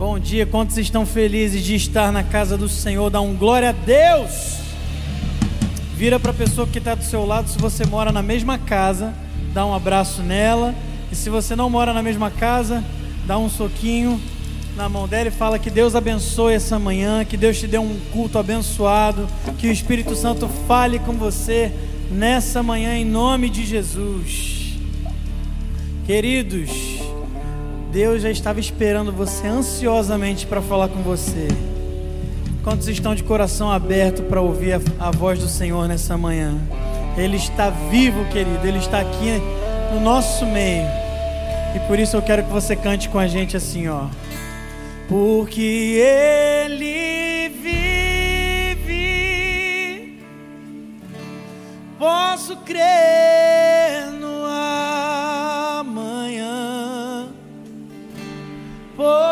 Bom dia, quantos estão felizes de estar na casa do Senhor? Dá um glória a Deus! Vira para a pessoa que está do seu lado, se você mora na mesma casa, dá um abraço nela. E se você não mora na mesma casa, dá um soquinho na mão dela e fala que Deus abençoe essa manhã, que Deus te dê um culto abençoado, que o Espírito Santo fale com você nessa manhã em nome de Jesus. Queridos, Deus já estava esperando você ansiosamente para falar com você. Quantos estão de coração aberto para ouvir a, a, voz do Senhor nessa manhã? Ele está vivo, querido, Ele está aqui no nosso meio. E por isso eu quero que você cante com a gente assim, ó. Porque Ele vive, posso crer Porque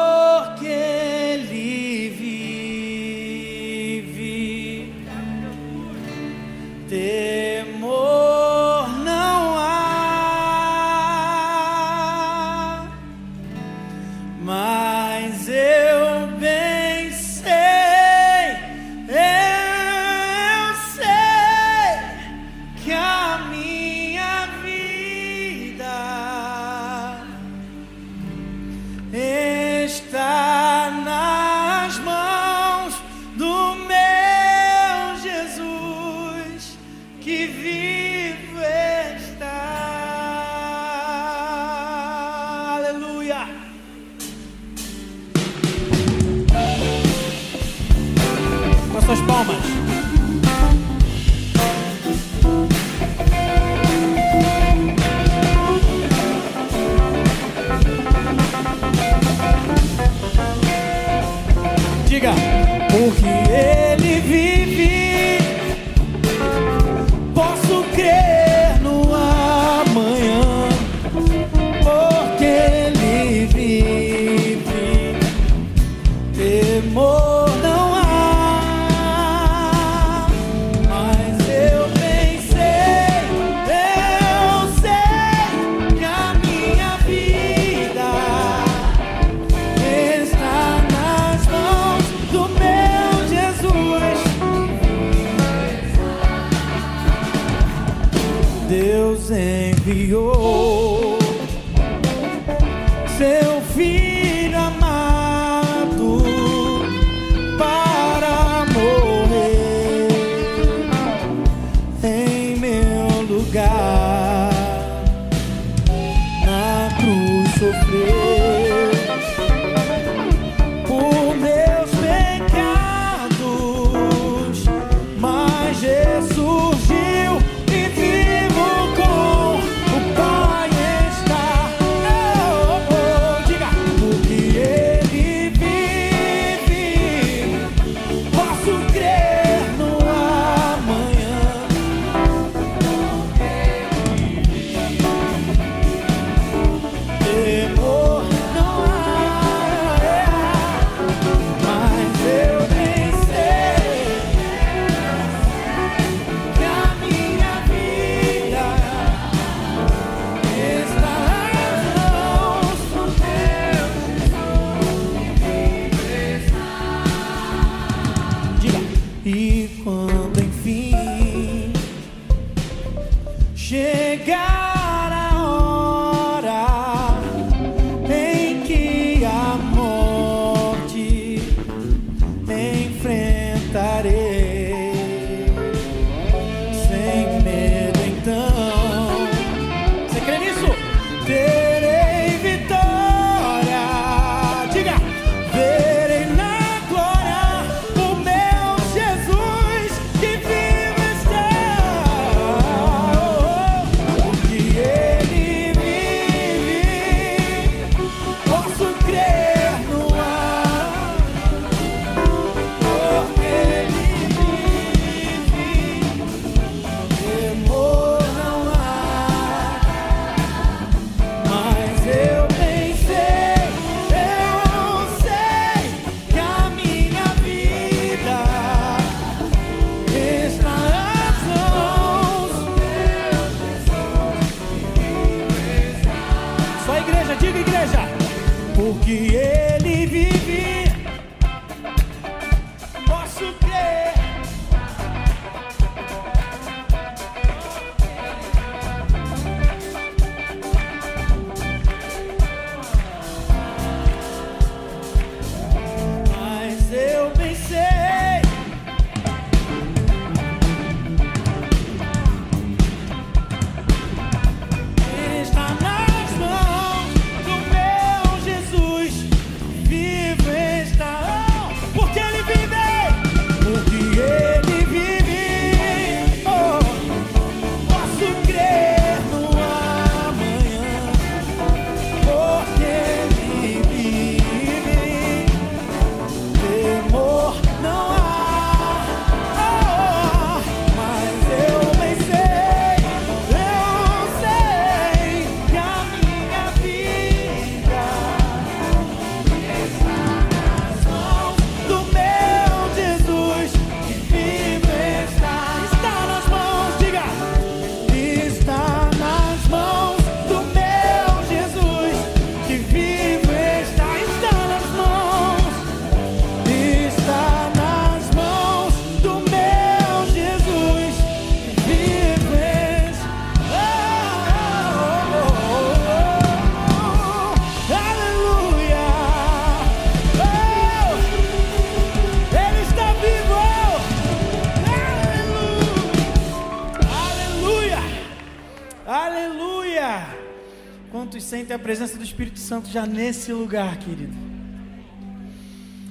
Santo já nesse lugar, querido.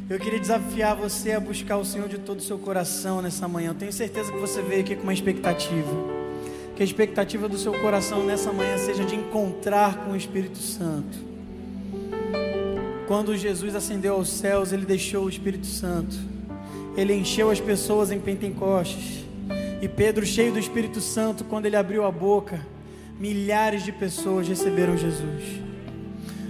Eu queria desafiar você a buscar o Senhor de todo o seu coração nessa manhã. Eu tenho certeza que você veio aqui com uma expectativa. Que a expectativa do seu coração nessa manhã seja de encontrar com o Espírito Santo. Quando Jesus ascendeu aos céus, ele deixou o Espírito Santo. Ele encheu as pessoas em Pentecostes. E Pedro, cheio do Espírito Santo, quando ele abriu a boca, milhares de pessoas receberam Jesus.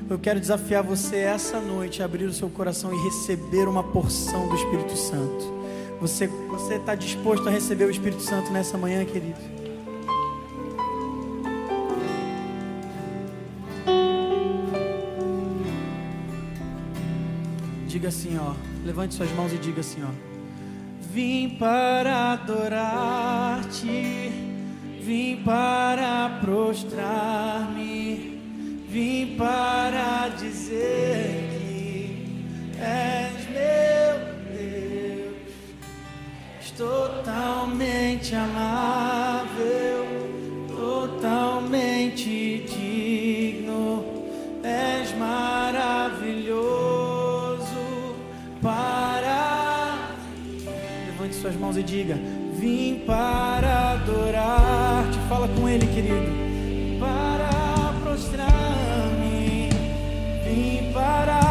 Eu quero desafiar você essa noite a abrir o seu coração e receber uma porção do Espírito Santo. Você está disposto a receber o Espírito Santo nessa manhã, querido? Diga assim, ó. Levante suas mãos e diga assim, ó. Vim para adorar-te, vim para prostrar-me, vim para dizer que és meu Deus, totalmente amável, totalmente digno, és maravilhoso para. Levante suas mãos e diga: Vim para adorar-te. Fala com ele, querido. Para prostrar-me. Vim para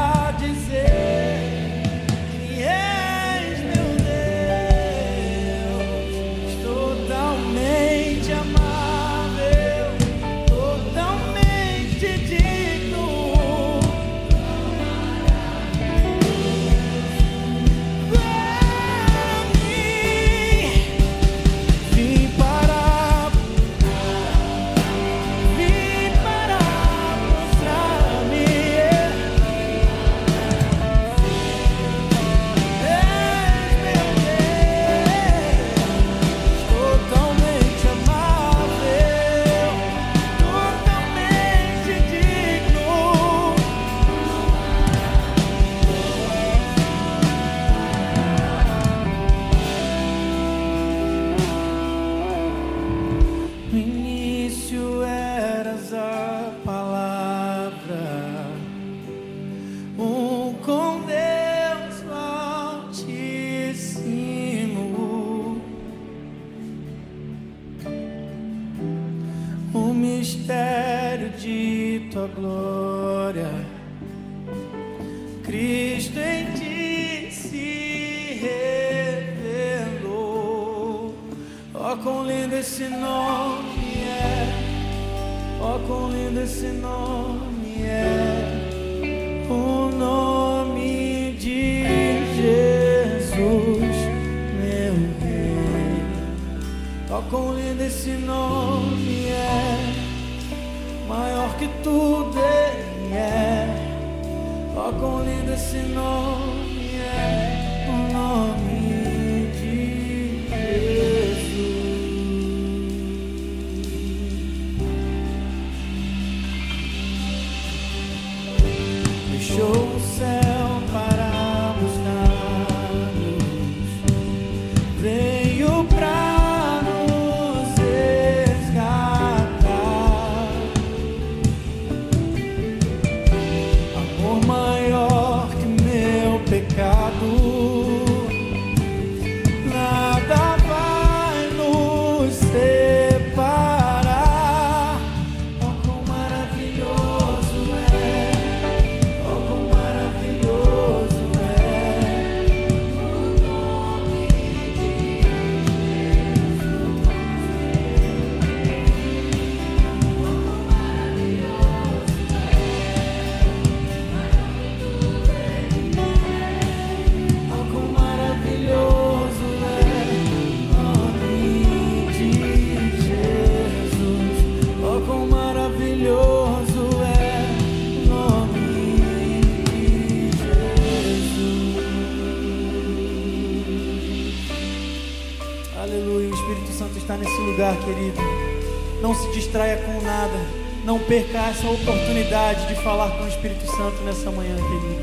perca essa oportunidade de falar com o Espírito Santo nessa manhã, querido.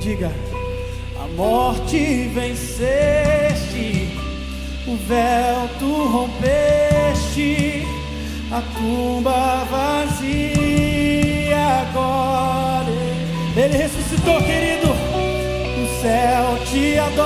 Diga. A morte venceste, o véu tu rompeste, a tumba vazia agora. Ele ressuscitou, querido. O céu te adora.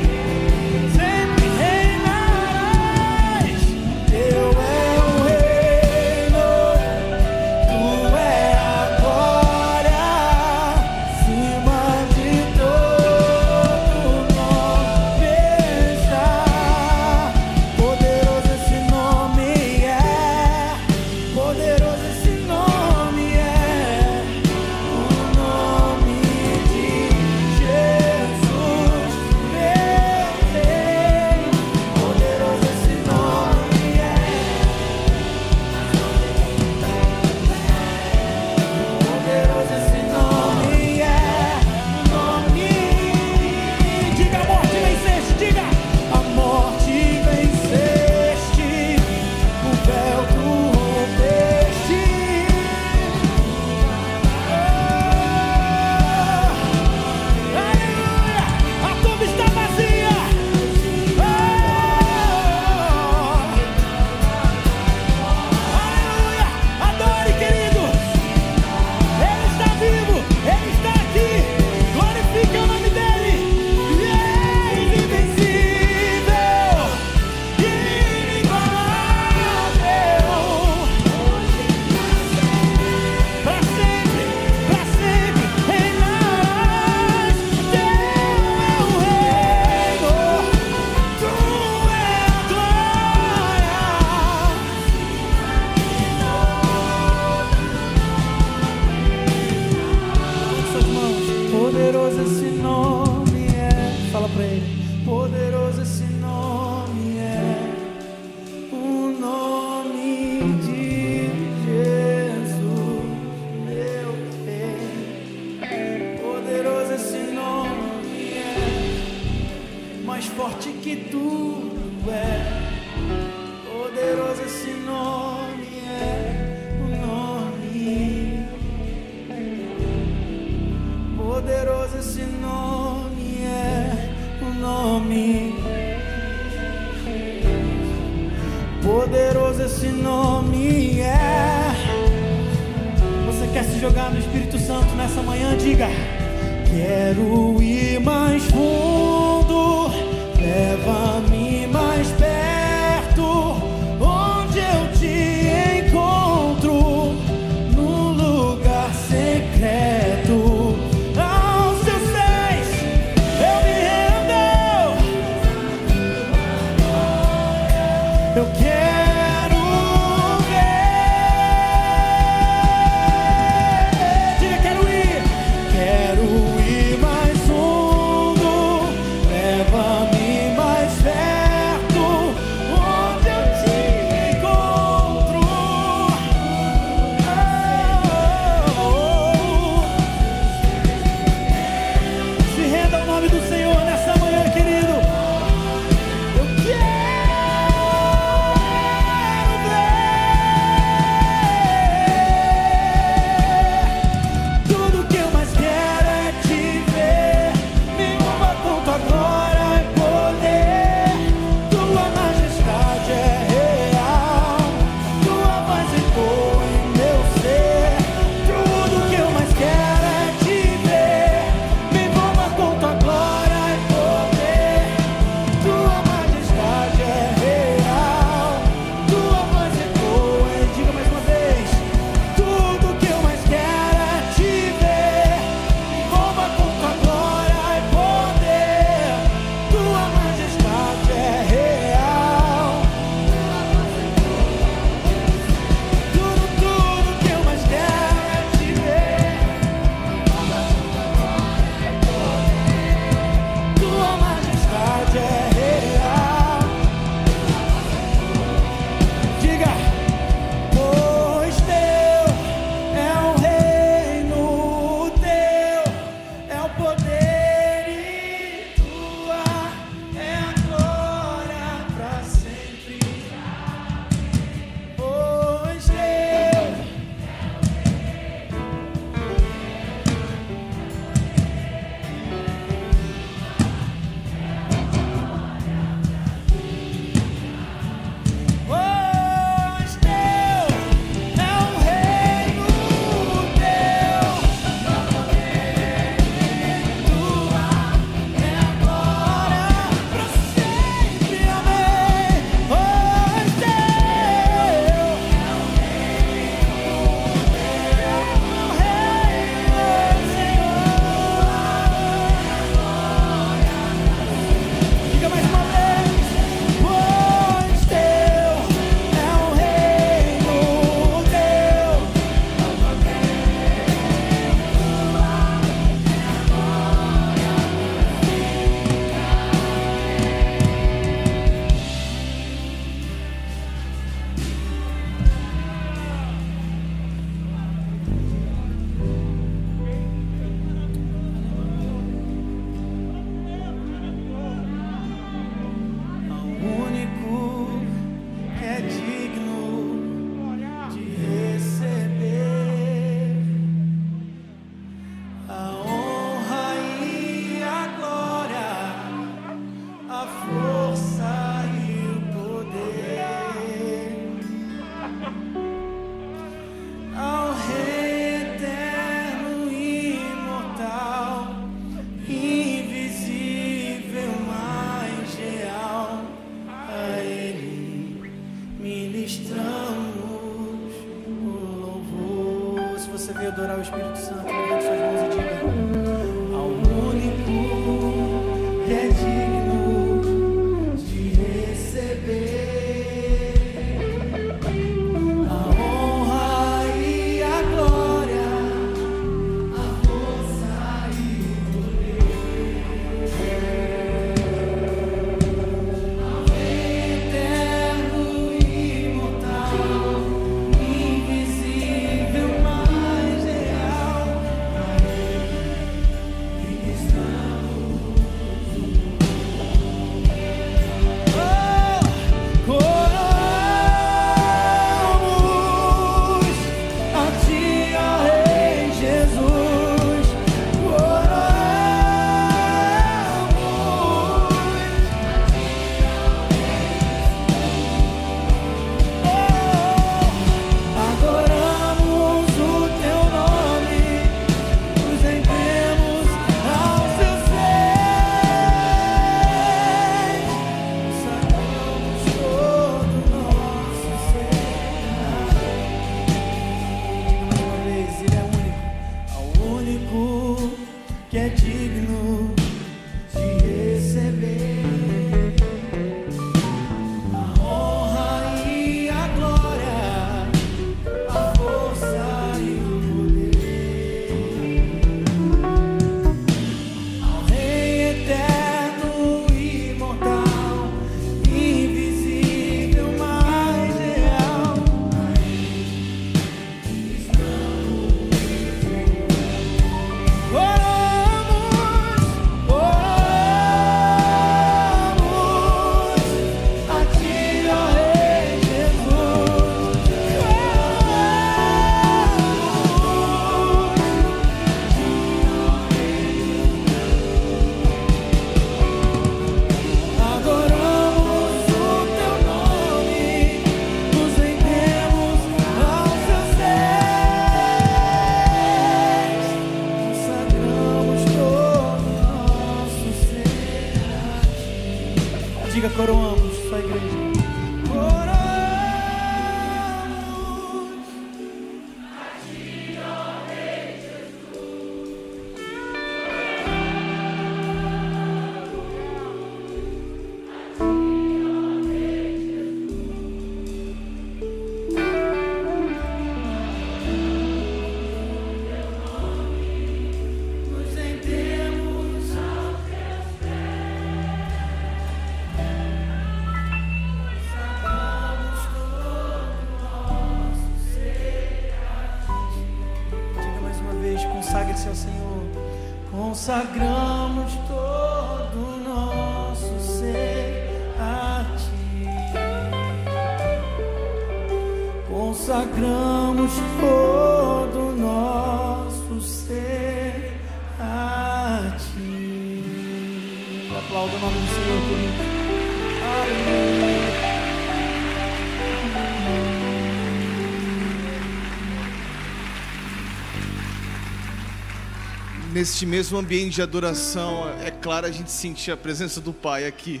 Neste mesmo ambiente de adoração, é claro a gente sentir a presença do Pai aqui.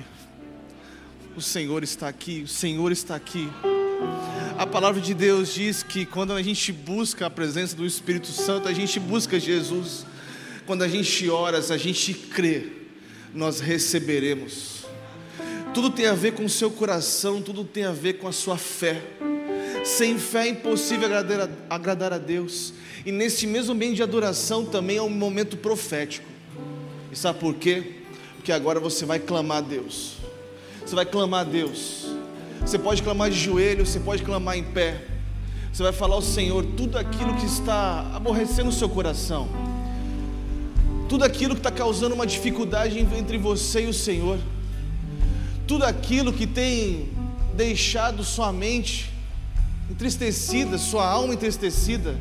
O Senhor está aqui, o Senhor está aqui. A palavra de Deus diz que quando a gente busca a presença do Espírito Santo, a gente busca Jesus. Quando a gente ora, a gente crê, nós receberemos. Tudo tem a ver com o seu coração, tudo tem a ver com a sua fé. Sem fé é impossível agradar a, agradar a Deus. E nesse mesmo ambiente de adoração também é um momento profético. E sabe por quê? Porque agora você vai clamar a Deus. Você vai clamar a Deus. Você pode clamar de joelho, você pode clamar em pé. Você vai falar ao Senhor tudo aquilo que está aborrecendo o seu coração. Tudo aquilo que está causando uma dificuldade entre você e o Senhor. Tudo aquilo que tem deixado sua mente entristecida, sua alma entristecida.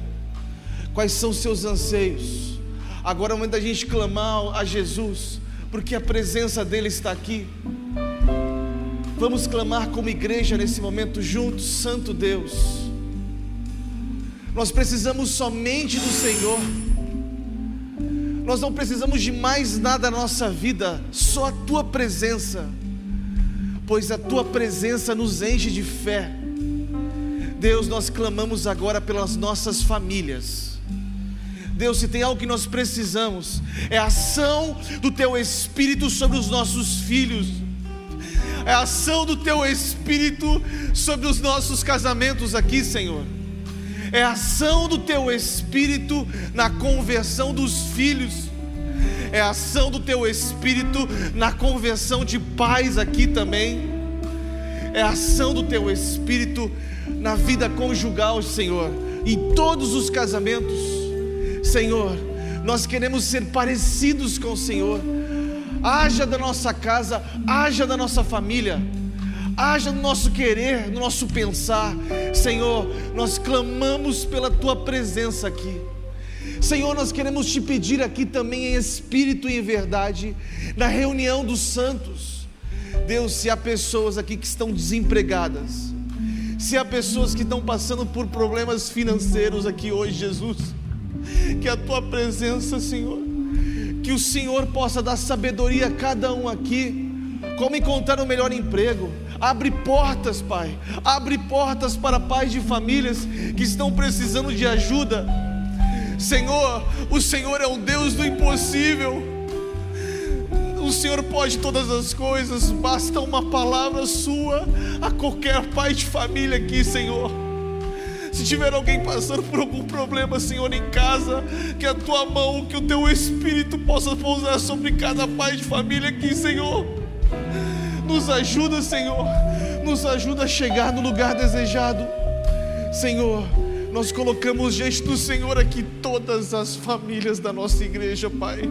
Quais são os seus anseios? Agora é o momento da gente clamar a Jesus, porque a presença dEle está aqui. Vamos clamar como igreja nesse momento juntos, Santo Deus. Nós precisamos somente do Senhor. Nós não precisamos de mais nada na nossa vida, só a tua presença. Pois a tua presença nos enche de fé. Deus, nós clamamos agora pelas nossas famílias. Deus, se tem algo que nós precisamos, é a ação do Teu Espírito sobre os nossos filhos, é a ação do Teu Espírito sobre os nossos casamentos aqui, Senhor, é a ação do Teu Espírito na conversão dos filhos, é a ação do Teu Espírito na conversão de pais aqui também, é a ação do Teu Espírito na vida conjugal, Senhor, em todos os casamentos. Senhor, nós queremos ser parecidos com o Senhor. Haja da nossa casa, haja da nossa família, haja no nosso querer, no nosso pensar. Senhor, nós clamamos pela tua presença aqui. Senhor, nós queremos te pedir aqui também em espírito e em verdade, na reunião dos santos. Deus, se há pessoas aqui que estão desempregadas, se há pessoas que estão passando por problemas financeiros aqui hoje, Jesus, que a tua presença, Senhor, que o Senhor possa dar sabedoria a cada um aqui, como encontrar o um melhor emprego. Abre portas, Pai. Abre portas para pais de famílias que estão precisando de ajuda. Senhor, o Senhor é o Deus do impossível. O Senhor pode todas as coisas, basta uma palavra sua a qualquer pai de família aqui, Senhor. Se tiver alguém passando por algum problema, Senhor, em casa, que a tua mão, que o teu espírito possa pousar sobre cada pai de família aqui, Senhor. Nos ajuda, Senhor. Nos ajuda a chegar no lugar desejado. Senhor, nós colocamos diante do Senhor aqui todas as famílias da nossa igreja, Pai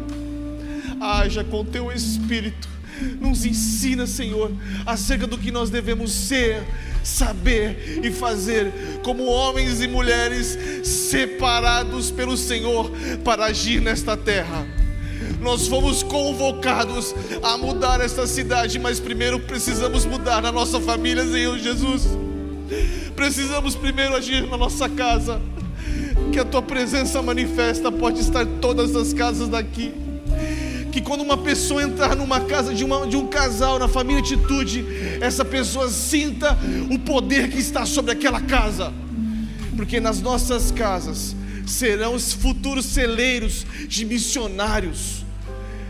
haja com teu espírito. Nos ensina, Senhor, acerca do que nós devemos ser, saber e fazer como homens e mulheres separados pelo Senhor para agir nesta terra. Nós fomos convocados a mudar esta cidade, mas primeiro precisamos mudar na nossa família, Senhor Jesus. Precisamos primeiro agir na nossa casa. Que a tua presença manifesta pode estar em todas as casas daqui que quando uma pessoa entrar numa casa de, uma, de um casal, na família Atitude, essa pessoa sinta o poder que está sobre aquela casa, porque nas nossas casas serão os futuros celeiros de missionários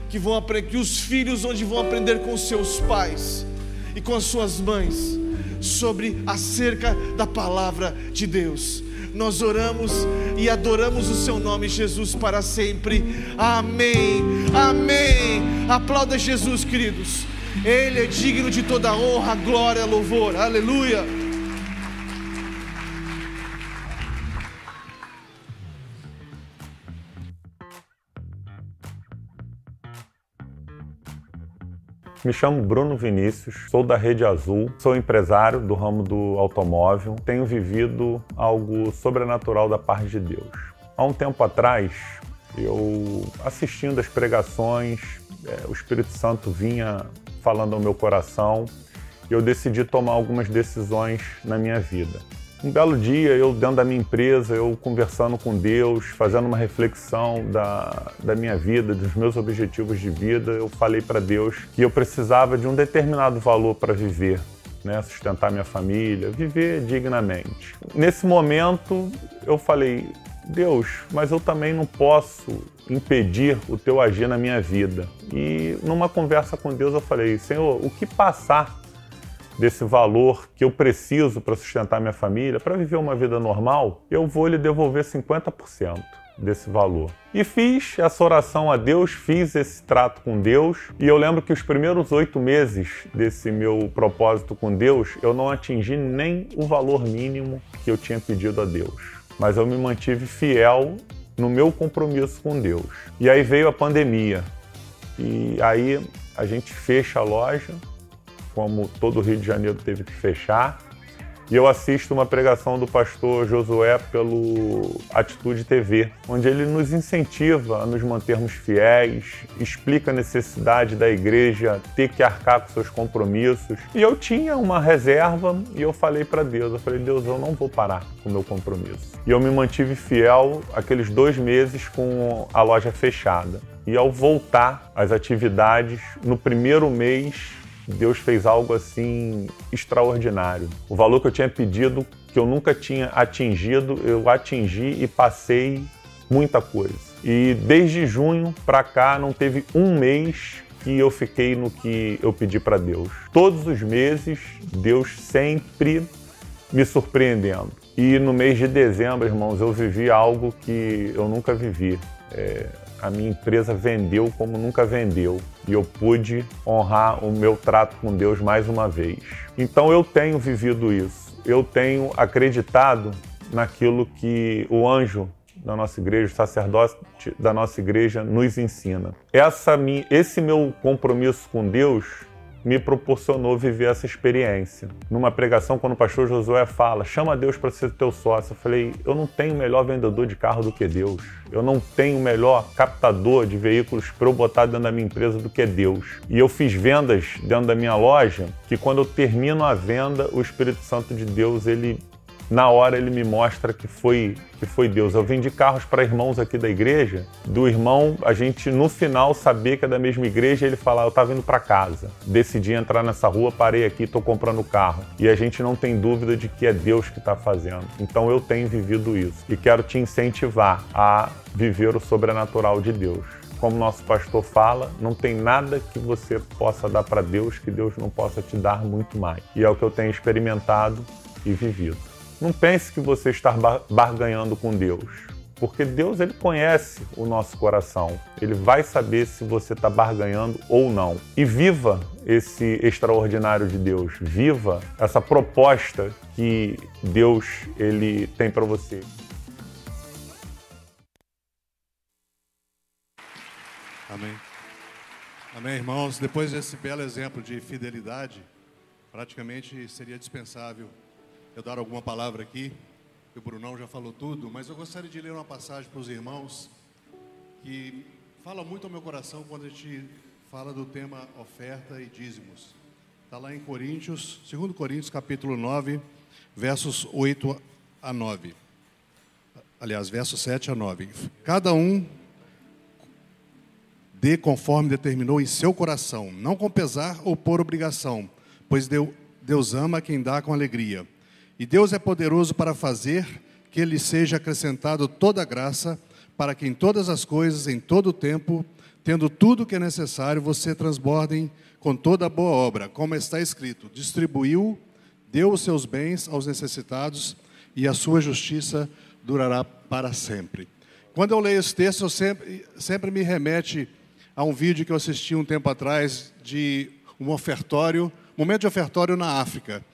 que vão aprender, que os filhos onde vão aprender com seus pais e com as suas mães sobre acerca da palavra de Deus nós oramos e adoramos o seu nome, Jesus, para sempre. Amém. Amém. Aplauda Jesus, queridos. Ele é digno de toda honra, glória, louvor. Aleluia. Me chamo Bruno Vinícius, sou da Rede Azul, sou empresário do ramo do automóvel, tenho vivido algo sobrenatural da parte de Deus. Há um tempo atrás, eu assistindo as pregações, é, o Espírito Santo vinha falando ao meu coração e eu decidi tomar algumas decisões na minha vida. Um belo dia, eu dentro da minha empresa, eu conversando com Deus, fazendo uma reflexão da, da minha vida, dos meus objetivos de vida, eu falei para Deus que eu precisava de um determinado valor para viver, né, sustentar minha família, viver dignamente. Nesse momento, eu falei, Deus, mas eu também não posso impedir o teu agir na minha vida. E numa conversa com Deus, eu falei, Senhor, o que passar desse valor que eu preciso para sustentar minha família, para viver uma vida normal, eu vou lhe devolver 50% desse valor. E fiz essa oração a Deus, fiz esse trato com Deus, e eu lembro que os primeiros oito meses desse meu propósito com Deus, eu não atingi nem o valor mínimo que eu tinha pedido a Deus. Mas eu me mantive fiel no meu compromisso com Deus. E aí veio a pandemia. E aí a gente fecha a loja, como todo o Rio de Janeiro teve que fechar. E eu assisto uma pregação do pastor Josué pelo Atitude TV, onde ele nos incentiva a nos mantermos fiéis, explica a necessidade da igreja ter que arcar com seus compromissos. E eu tinha uma reserva e eu falei para Deus, eu falei, Deus, eu não vou parar com o meu compromisso. E eu me mantive fiel aqueles dois meses com a loja fechada. E ao voltar às atividades, no primeiro mês Deus fez algo assim extraordinário. O valor que eu tinha pedido, que eu nunca tinha atingido, eu atingi e passei muita coisa. E desde junho para cá não teve um mês que eu fiquei no que eu pedi para Deus. Todos os meses, Deus sempre me surpreendendo. E no mês de dezembro, irmãos, eu vivi algo que eu nunca vivi. É, a minha empresa vendeu como nunca vendeu e eu pude honrar o meu trato com Deus mais uma vez. Então eu tenho vivido isso. Eu tenho acreditado naquilo que o anjo da nossa igreja, o sacerdote da nossa igreja nos ensina. Essa, esse meu compromisso com Deus me proporcionou viver essa experiência. Numa pregação, quando o pastor Josué fala, chama Deus para ser teu sócio, eu falei, eu não tenho melhor vendedor de carro do que Deus. Eu não tenho melhor captador de veículos para eu botar dentro da minha empresa do que Deus. E eu fiz vendas dentro da minha loja que quando eu termino a venda, o Espírito Santo de Deus, ele na hora ele me mostra que foi que foi Deus. Eu vendi carros para irmãos aqui da igreja, do irmão, a gente no final saber que é da mesma igreja, ele falar, eu estava indo para casa, decidi entrar nessa rua, parei aqui, estou comprando carro. E a gente não tem dúvida de que é Deus que está fazendo. Então eu tenho vivido isso e quero te incentivar a viver o sobrenatural de Deus como nosso pastor fala, não tem nada que você possa dar para Deus que Deus não possa te dar muito mais. E é o que eu tenho experimentado e vivido. Não pense que você está barganhando com Deus, porque Deus ele conhece o nosso coração. Ele vai saber se você está barganhando ou não. E viva esse extraordinário de Deus. Viva essa proposta que Deus ele tem para você. Amém. Amém, irmãos. Depois desse belo exemplo de fidelidade, praticamente seria dispensável eu dar alguma palavra aqui, o Brunão já falou tudo, mas eu gostaria de ler uma passagem para os irmãos que fala muito ao meu coração quando a gente fala do tema oferta e dízimos. Está lá em Coríntios, 2 Coríntios, capítulo 9, versos 8 a 9. Aliás, versos 7 a 9. Cada um dê conforme determinou em seu coração, não com pesar ou por obrigação, pois Deus ama quem dá com alegria. E Deus é poderoso para fazer que lhe seja acrescentado toda graça, para que em todas as coisas, em todo o tempo, tendo tudo o que é necessário, você transbordem com toda a boa obra, como está escrito: distribuiu, deu os seus bens aos necessitados, e a sua justiça durará para sempre. Quando eu leio esse texto, eu sempre, sempre me remete a um vídeo que eu assisti um tempo atrás de um ofertório, momento de ofertório na África.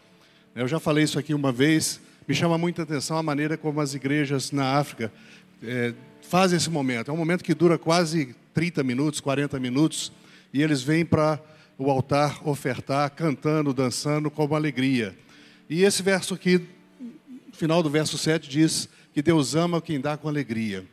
Eu já falei isso aqui uma vez, me chama muita atenção a maneira como as igrejas na África é, fazem esse momento. É um momento que dura quase 30 minutos, 40 minutos, e eles vêm para o altar ofertar, cantando, dançando com alegria. E esse verso aqui, final do verso 7, diz que Deus ama quem dá com alegria.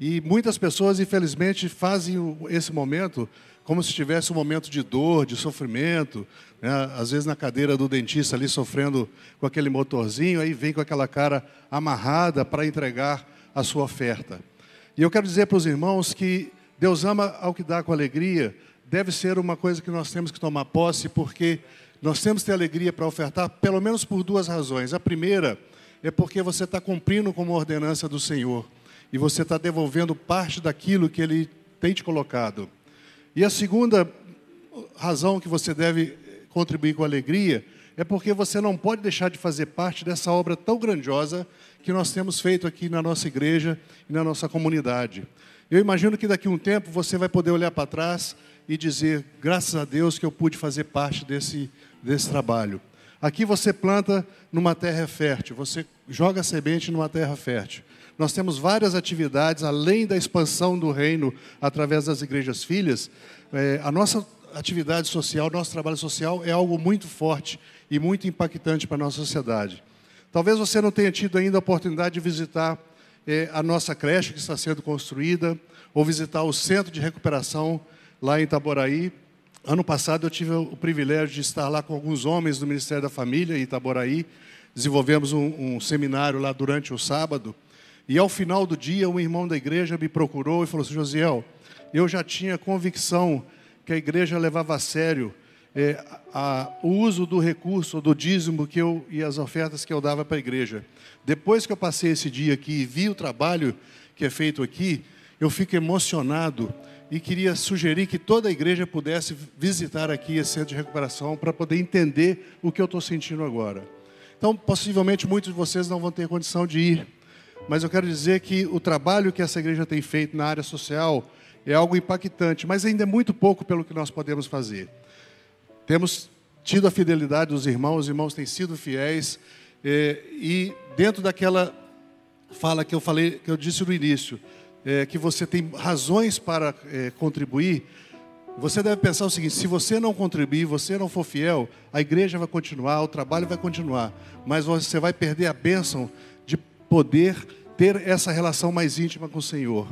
E muitas pessoas, infelizmente, fazem esse momento como se tivesse um momento de dor, de sofrimento, né? às vezes na cadeira do dentista ali sofrendo com aquele motorzinho, aí vem com aquela cara amarrada para entregar a sua oferta. E eu quero dizer para os irmãos que Deus ama ao que dá com alegria, deve ser uma coisa que nós temos que tomar posse, porque nós temos que ter alegria para ofertar, pelo menos por duas razões. A primeira é porque você está cumprindo com uma ordenança do Senhor e você está devolvendo parte daquilo que Ele tem te colocado. E a segunda razão que você deve contribuir com alegria é porque você não pode deixar de fazer parte dessa obra tão grandiosa que nós temos feito aqui na nossa igreja e na nossa comunidade. Eu imagino que daqui a um tempo você vai poder olhar para trás e dizer: graças a Deus que eu pude fazer parte desse, desse trabalho. Aqui você planta numa terra fértil, você joga semente numa terra fértil. Nós temos várias atividades, além da expansão do reino através das igrejas filhas. É, a nossa atividade social, nosso trabalho social é algo muito forte e muito impactante para a nossa sociedade. Talvez você não tenha tido ainda a oportunidade de visitar é, a nossa creche que está sendo construída, ou visitar o centro de recuperação lá em Itaboraí. Ano passado eu tive o privilégio de estar lá com alguns homens do Ministério da Família em Itaboraí. Desenvolvemos um, um seminário lá durante o sábado. E ao final do dia, um irmão da igreja me procurou e falou assim: Josiel, eu já tinha convicção que a igreja levava a sério é, a, o uso do recurso, do dízimo que eu, e as ofertas que eu dava para a igreja. Depois que eu passei esse dia aqui e vi o trabalho que é feito aqui, eu fico emocionado e queria sugerir que toda a igreja pudesse visitar aqui esse centro de recuperação para poder entender o que eu estou sentindo agora. Então, possivelmente muitos de vocês não vão ter condição de ir, mas eu quero dizer que o trabalho que essa igreja tem feito na área social é algo impactante, mas ainda é muito pouco pelo que nós podemos fazer. Temos tido a fidelidade dos irmãos, os irmãos têm sido fiéis, eh, e dentro daquela fala que eu falei, que eu disse no início, é, que você tem razões para é, contribuir, você deve pensar o seguinte: se você não contribuir, você não for fiel, a igreja vai continuar, o trabalho vai continuar, mas você vai perder a bênção poder ter essa relação mais íntima com o Senhor.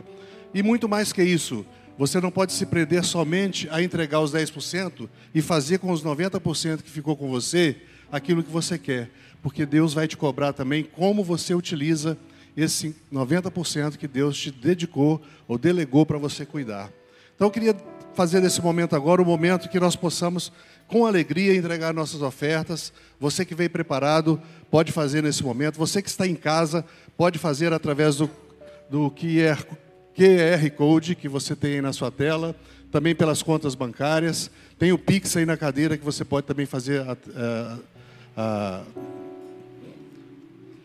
E muito mais que isso, você não pode se prender somente a entregar os 10% e fazer com os 90% que ficou com você aquilo que você quer, porque Deus vai te cobrar também como você utiliza esse 90% que Deus te dedicou ou delegou para você cuidar. Então eu queria fazer nesse momento agora o momento que nós possamos, com alegria, entregar nossas ofertas. Você que veio preparado, pode fazer nesse momento. Você que está em casa, pode fazer através do, do QR, QR Code que você tem aí na sua tela, também pelas contas bancárias. Tem o Pix aí na cadeira que você pode também fazer a, a, a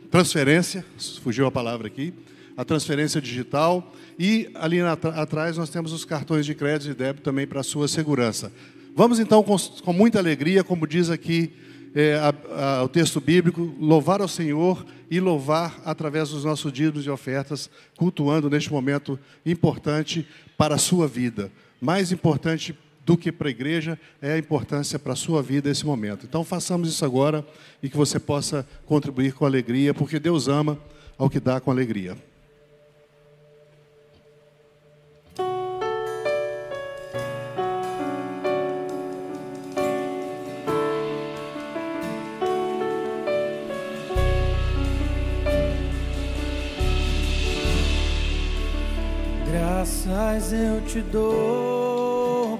transferência, fugiu a palavra aqui, a transferência digital e ali na, atrás nós temos os cartões de crédito e débito também para a sua segurança. Vamos então com, com muita alegria, como diz aqui é, a, a, o texto bíblico, louvar ao Senhor e louvar através dos nossos dízimos e ofertas, cultuando neste momento importante para a sua vida. Mais importante do que para a igreja é a importância para a sua vida esse momento. Então façamos isso agora e que você possa contribuir com alegria, porque Deus ama ao que dá com alegria. Graças eu te dou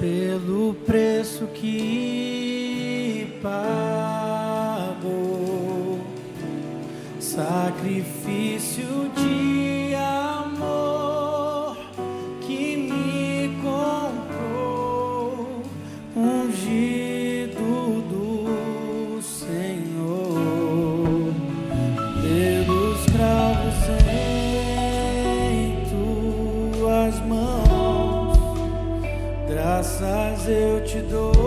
pelo preço que pagou, sacrifício de eu te dou,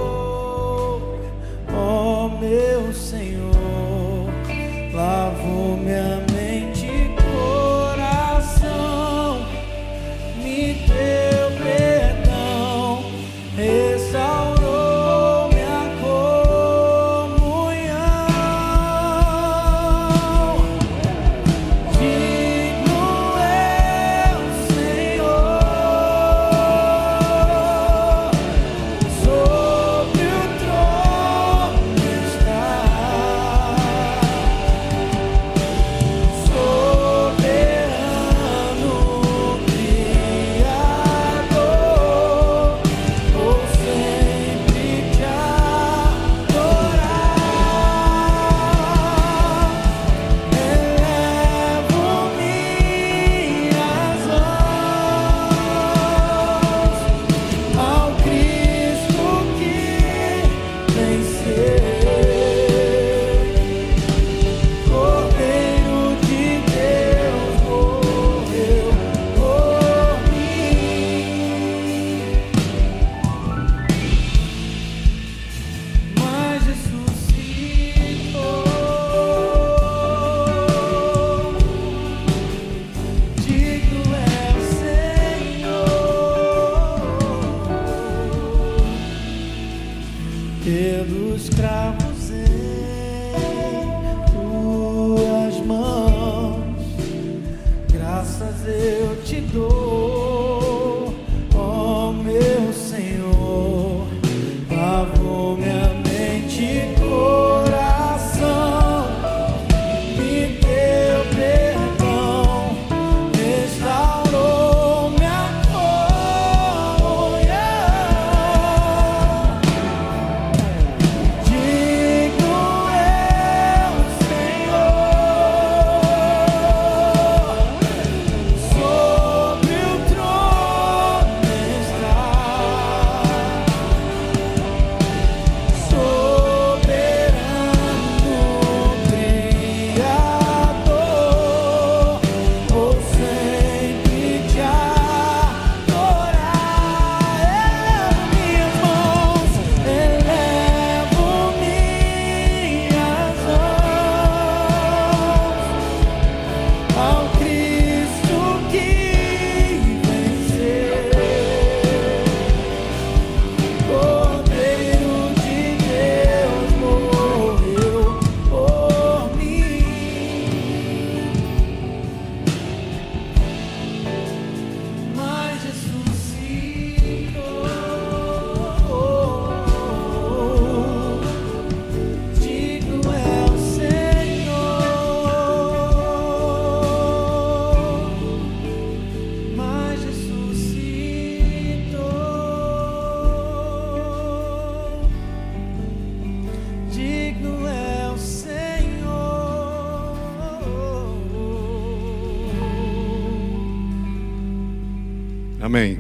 Amém.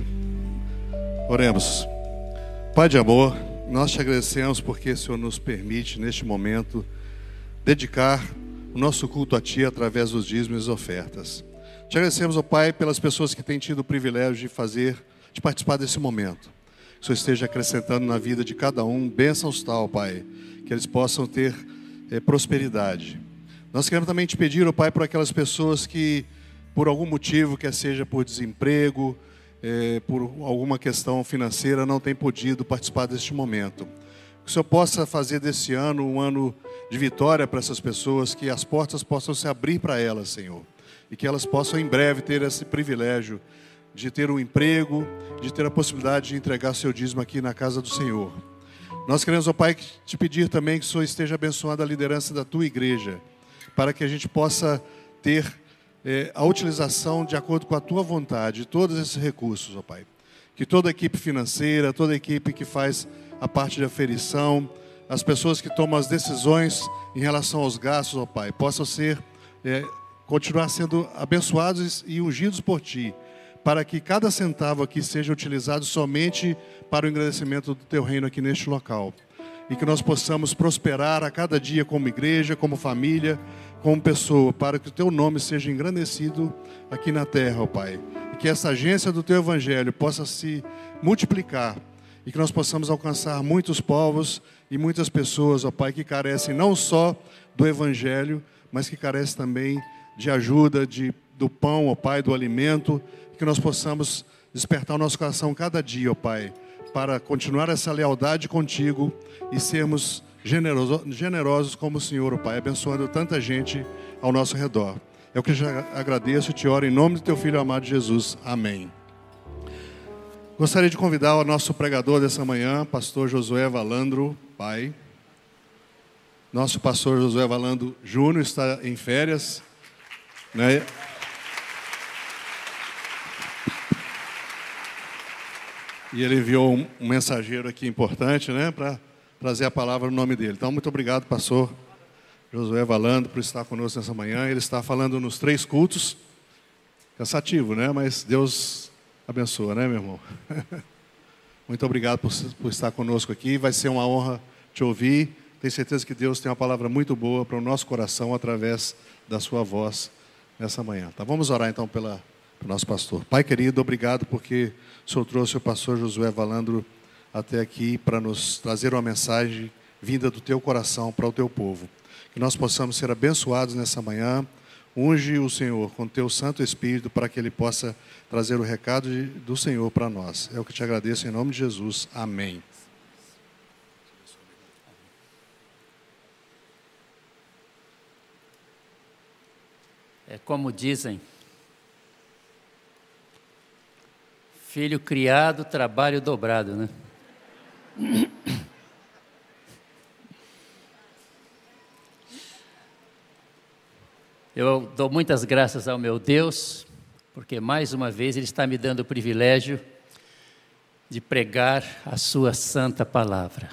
Oremos. Pai de amor, nós te agradecemos porque o Senhor nos permite, neste momento, dedicar o nosso culto a Ti através dos dízimos e ofertas. Te agradecemos, ó Pai, pelas pessoas que têm tido o privilégio de fazer, de participar desse momento. Que o Senhor esteja acrescentando na vida de cada um bênçãos tal, Pai, que eles possam ter é, prosperidade. Nós queremos também te pedir, ó Pai, por aquelas pessoas que, por algum motivo, quer seja por desemprego, é, por alguma questão financeira, não têm podido participar deste momento. Que o Senhor possa fazer desse ano um ano de vitória para essas pessoas, que as portas possam se abrir para elas, Senhor e que elas possam em breve ter esse privilégio de ter um emprego, de ter a possibilidade de entregar seu dízimo aqui na casa do Senhor. Nós queremos, ó Pai, te pedir também que o Senhor esteja abençoando a liderança da tua igreja, para que a gente possa ter é, a utilização de acordo com a tua vontade de todos esses recursos, ó Pai. Que toda a equipe financeira, toda a equipe que faz a parte de aferição, as pessoas que tomam as decisões em relação aos gastos, ó Pai, possam ser é, continuar sendo abençoados e ungidos por Ti, para que cada centavo aqui seja utilizado somente para o engrandecimento do Teu reino aqui neste local. E que nós possamos prosperar a cada dia como igreja, como família, como pessoa, para que o Teu nome seja engrandecido aqui na terra, ó Pai. E que essa agência do Teu Evangelho possa se multiplicar e que nós possamos alcançar muitos povos e muitas pessoas, ó Pai, que carecem não só do Evangelho, mas que carecem também de ajuda, de, do pão, ó Pai, do alimento, que nós possamos despertar o nosso coração cada dia, ó Pai, para continuar essa lealdade contigo e sermos generoso, generosos como o Senhor, ó Pai, abençoando tanta gente ao nosso redor. É o que já agradeço e te oro em nome do teu filho amado Jesus. Amém. Gostaria de convidar o nosso pregador dessa manhã, pastor Josué Valandro, pai. Nosso pastor Josué Valandro Júnior está em férias. Né? E ele enviou um mensageiro aqui importante, né, para trazer a palavra no nome dele. Então, muito obrigado, pastor Josué Valando, por estar conosco nessa manhã. Ele está falando nos três cultos. Cansativo, né? Mas Deus abençoa, né, meu irmão? Muito obrigado por, por estar conosco aqui. Vai ser uma honra te ouvir. Tenho certeza que Deus tem uma palavra muito boa para o nosso coração através da sua voz nessa manhã. Tá? Vamos orar então pela, pelo nosso pastor. Pai querido, obrigado porque o Senhor trouxe o pastor Josué Valandro até aqui para nos trazer uma mensagem vinda do teu coração para o teu povo. Que nós possamos ser abençoados nessa manhã. Unge o Senhor com teu Santo Espírito para que ele possa trazer o recado do Senhor para nós. É o que te agradeço em nome de Jesus. Amém. É como dizem, filho criado, trabalho dobrado, né? Eu dou muitas graças ao meu Deus, porque mais uma vez Ele está me dando o privilégio de pregar a Sua santa palavra.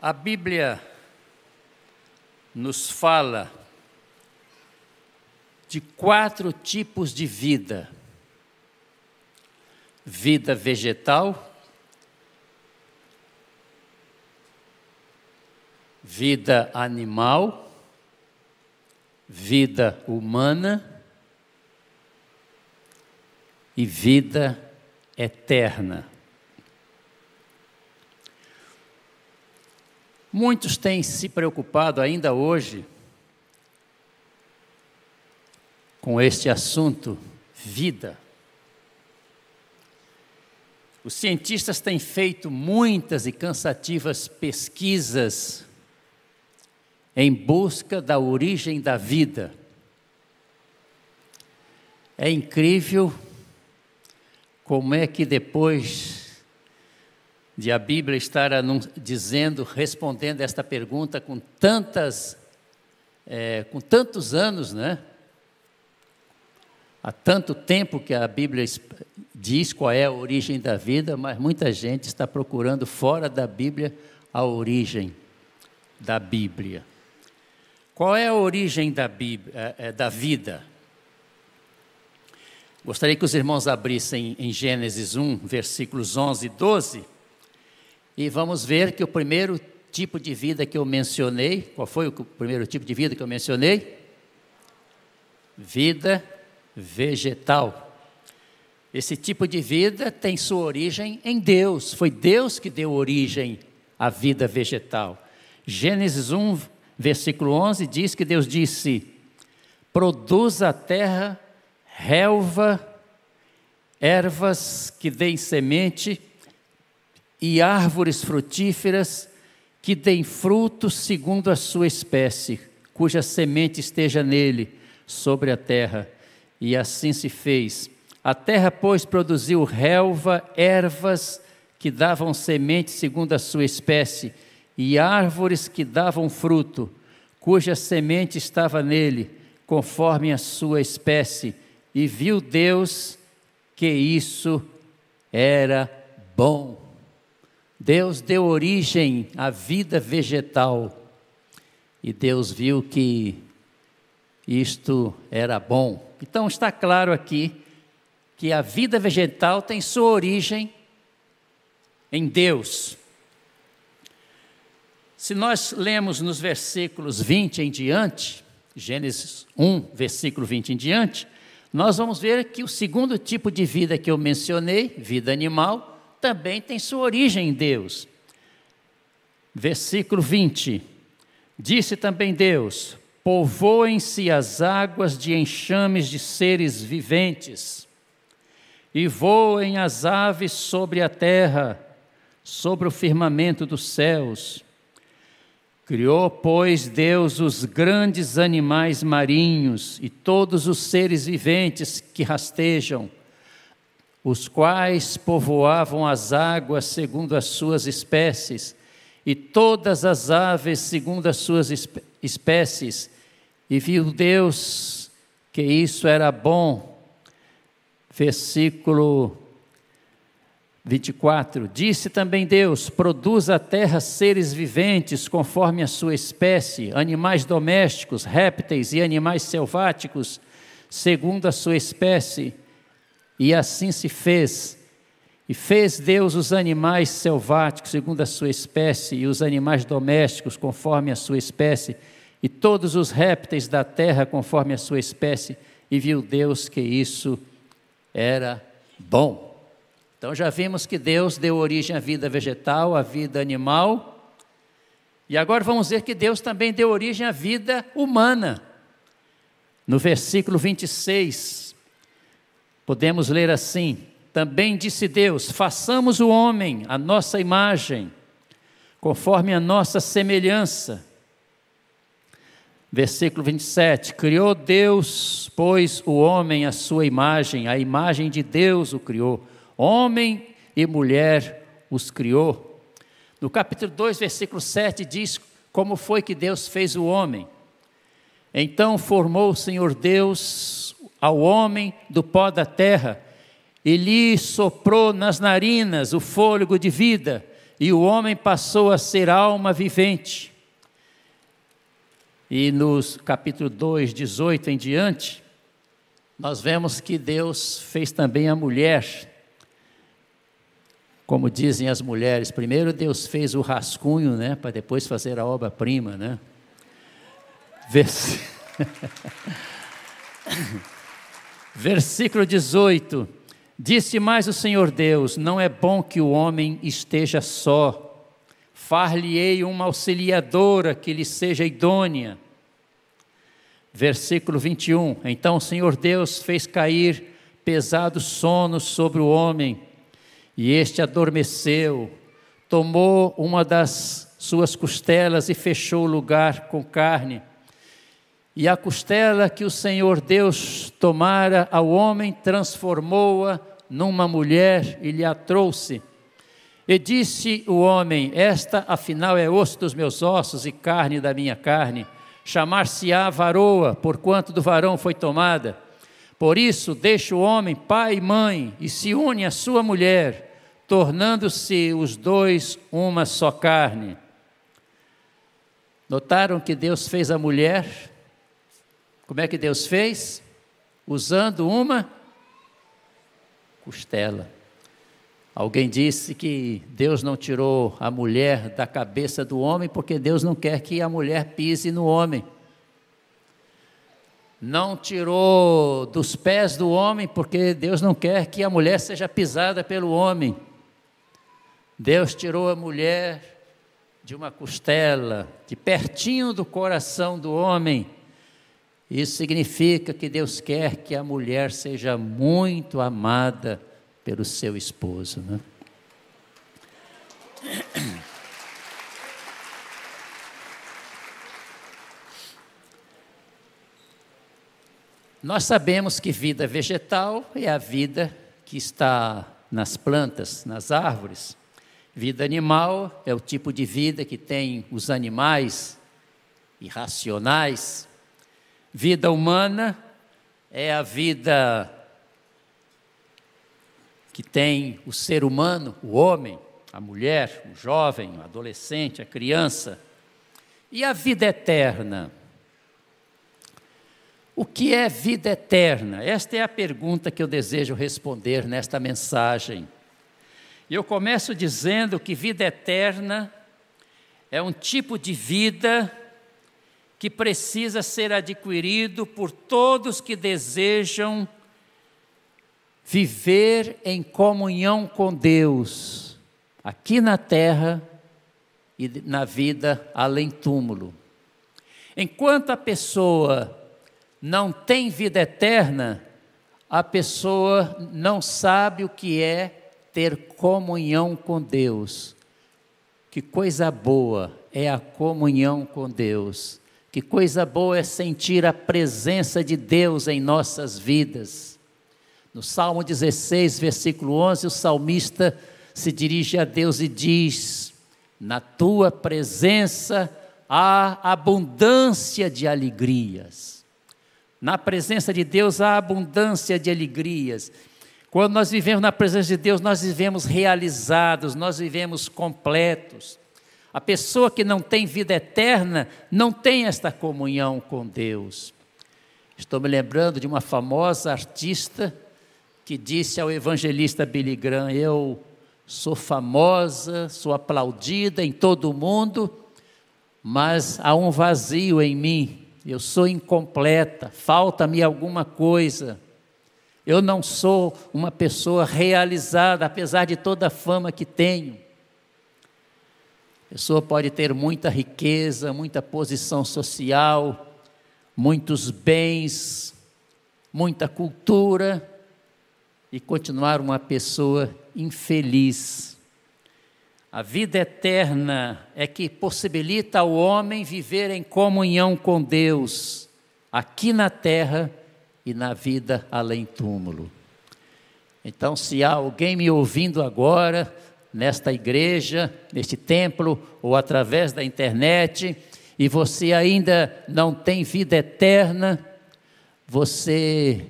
A Bíblia nos fala de quatro tipos de vida: vida vegetal, vida animal, vida humana e vida eterna. Muitos têm se preocupado ainda hoje com este assunto, vida. Os cientistas têm feito muitas e cansativas pesquisas em busca da origem da vida. É incrível como é que depois de a Bíblia estar dizendo, respondendo esta pergunta com tantas, é, com tantos anos, né? Há tanto tempo que a Bíblia diz qual é a origem da vida, mas muita gente está procurando fora da Bíblia a origem da Bíblia. Qual é a origem da, Bíblia, é, é, da vida? Gostaria que os irmãos abrissem em Gênesis 1, versículos 11 e 12, e vamos ver que o primeiro tipo de vida que eu mencionei, qual foi o primeiro tipo de vida que eu mencionei? Vida vegetal. Esse tipo de vida tem sua origem em Deus, foi Deus que deu origem à vida vegetal. Gênesis 1, versículo 11 diz que Deus disse: Produz a terra relva, ervas que deem semente e árvores frutíferas que deem frutos segundo a sua espécie, cuja semente esteja nele, sobre a terra. E assim se fez. A terra, pois, produziu relva, ervas que davam semente segundo a sua espécie, e árvores que davam fruto, cuja semente estava nele, conforme a sua espécie. E viu Deus que isso era bom. Deus deu origem à vida vegetal e Deus viu que isto era bom. Então está claro aqui que a vida vegetal tem sua origem em Deus. Se nós lemos nos versículos 20 em diante, Gênesis 1, versículo 20 em diante, nós vamos ver que o segundo tipo de vida que eu mencionei, vida animal, também tem sua origem em Deus. Versículo 20: Disse também Deus: Povoem-se as águas de enxames de seres viventes, e voem as aves sobre a terra, sobre o firmamento dos céus. Criou, pois, Deus os grandes animais marinhos e todos os seres viventes que rastejam os quais povoavam as águas segundo as suas espécies, e todas as aves segundo as suas espécies, e viu Deus que isso era bom. Versículo 24: Disse também Deus: Produz a terra seres viventes conforme a sua espécie, animais domésticos, répteis e animais selváticos, segundo a sua espécie e assim se fez. E fez Deus os animais selváticos, segundo a sua espécie, e os animais domésticos, conforme a sua espécie, e todos os répteis da terra, conforme a sua espécie, e viu Deus que isso era bom. Então já vimos que Deus deu origem à vida vegetal, à vida animal, e agora vamos ver que Deus também deu origem à vida humana. No versículo 26, Podemos ler assim: Também disse Deus: façamos o homem a nossa imagem, conforme a nossa semelhança. Versículo 27: Criou Deus, pois, o homem à sua imagem, a imagem de Deus o criou, homem e mulher os criou. No capítulo 2, versículo 7 diz como foi que Deus fez o homem. Então formou o Senhor Deus ao homem do pó da terra, e lhe soprou nas narinas o fôlego de vida, e o homem passou a ser alma vivente. E no capítulo 2, 18 em diante, nós vemos que Deus fez também a mulher. Como dizem as mulheres, primeiro Deus fez o rascunho, né, para depois fazer a obra-prima, né? Vers... Versículo 18: Disse mais o Senhor Deus: Não é bom que o homem esteja só. Far-lhe-ei uma auxiliadora que lhe seja idônea. Versículo 21: Então o Senhor Deus fez cair pesado sono sobre o homem, e este adormeceu, tomou uma das suas costelas e fechou o lugar com carne. E a costela que o Senhor Deus tomara ao homem, transformou-a numa mulher e lhe a trouxe. E disse o homem: Esta afinal é osso dos meus ossos e carne da minha carne. Chamar-se-á varoa, porquanto do varão foi tomada. Por isso deixa o homem pai e mãe e se une à sua mulher, tornando-se os dois uma só carne. Notaram que Deus fez a mulher? Como é que Deus fez? Usando uma costela. Alguém disse que Deus não tirou a mulher da cabeça do homem porque Deus não quer que a mulher pise no homem. Não tirou dos pés do homem porque Deus não quer que a mulher seja pisada pelo homem. Deus tirou a mulher de uma costela, de pertinho do coração do homem. Isso significa que Deus quer que a mulher seja muito amada pelo seu esposo. Né? Nós sabemos que vida vegetal é a vida que está nas plantas, nas árvores. Vida animal é o tipo de vida que tem os animais irracionais. Vida humana é a vida que tem o ser humano, o homem, a mulher, o jovem, o adolescente, a criança. E a vida eterna? O que é vida eterna? Esta é a pergunta que eu desejo responder nesta mensagem. E eu começo dizendo que vida eterna é um tipo de vida que precisa ser adquirido por todos que desejam viver em comunhão com Deus, aqui na terra e na vida além túmulo. Enquanto a pessoa não tem vida eterna, a pessoa não sabe o que é ter comunhão com Deus. Que coisa boa é a comunhão com Deus. Que coisa boa é sentir a presença de Deus em nossas vidas. No Salmo 16, versículo 11, o salmista se dirige a Deus e diz: Na tua presença há abundância de alegrias. Na presença de Deus há abundância de alegrias. Quando nós vivemos na presença de Deus, nós vivemos realizados, nós vivemos completos. A pessoa que não tem vida eterna não tem esta comunhão com Deus. Estou me lembrando de uma famosa artista que disse ao evangelista Billy Graham: Eu sou famosa, sou aplaudida em todo o mundo, mas há um vazio em mim, eu sou incompleta, falta-me alguma coisa. Eu não sou uma pessoa realizada, apesar de toda a fama que tenho. A pessoa pode ter muita riqueza, muita posição social, muitos bens, muita cultura e continuar uma pessoa infeliz. A vida eterna é que possibilita ao homem viver em comunhão com Deus, aqui na terra e na vida além túmulo. Então, se há alguém me ouvindo agora, nesta igreja, neste templo, ou através da internet, e você ainda não tem vida eterna, você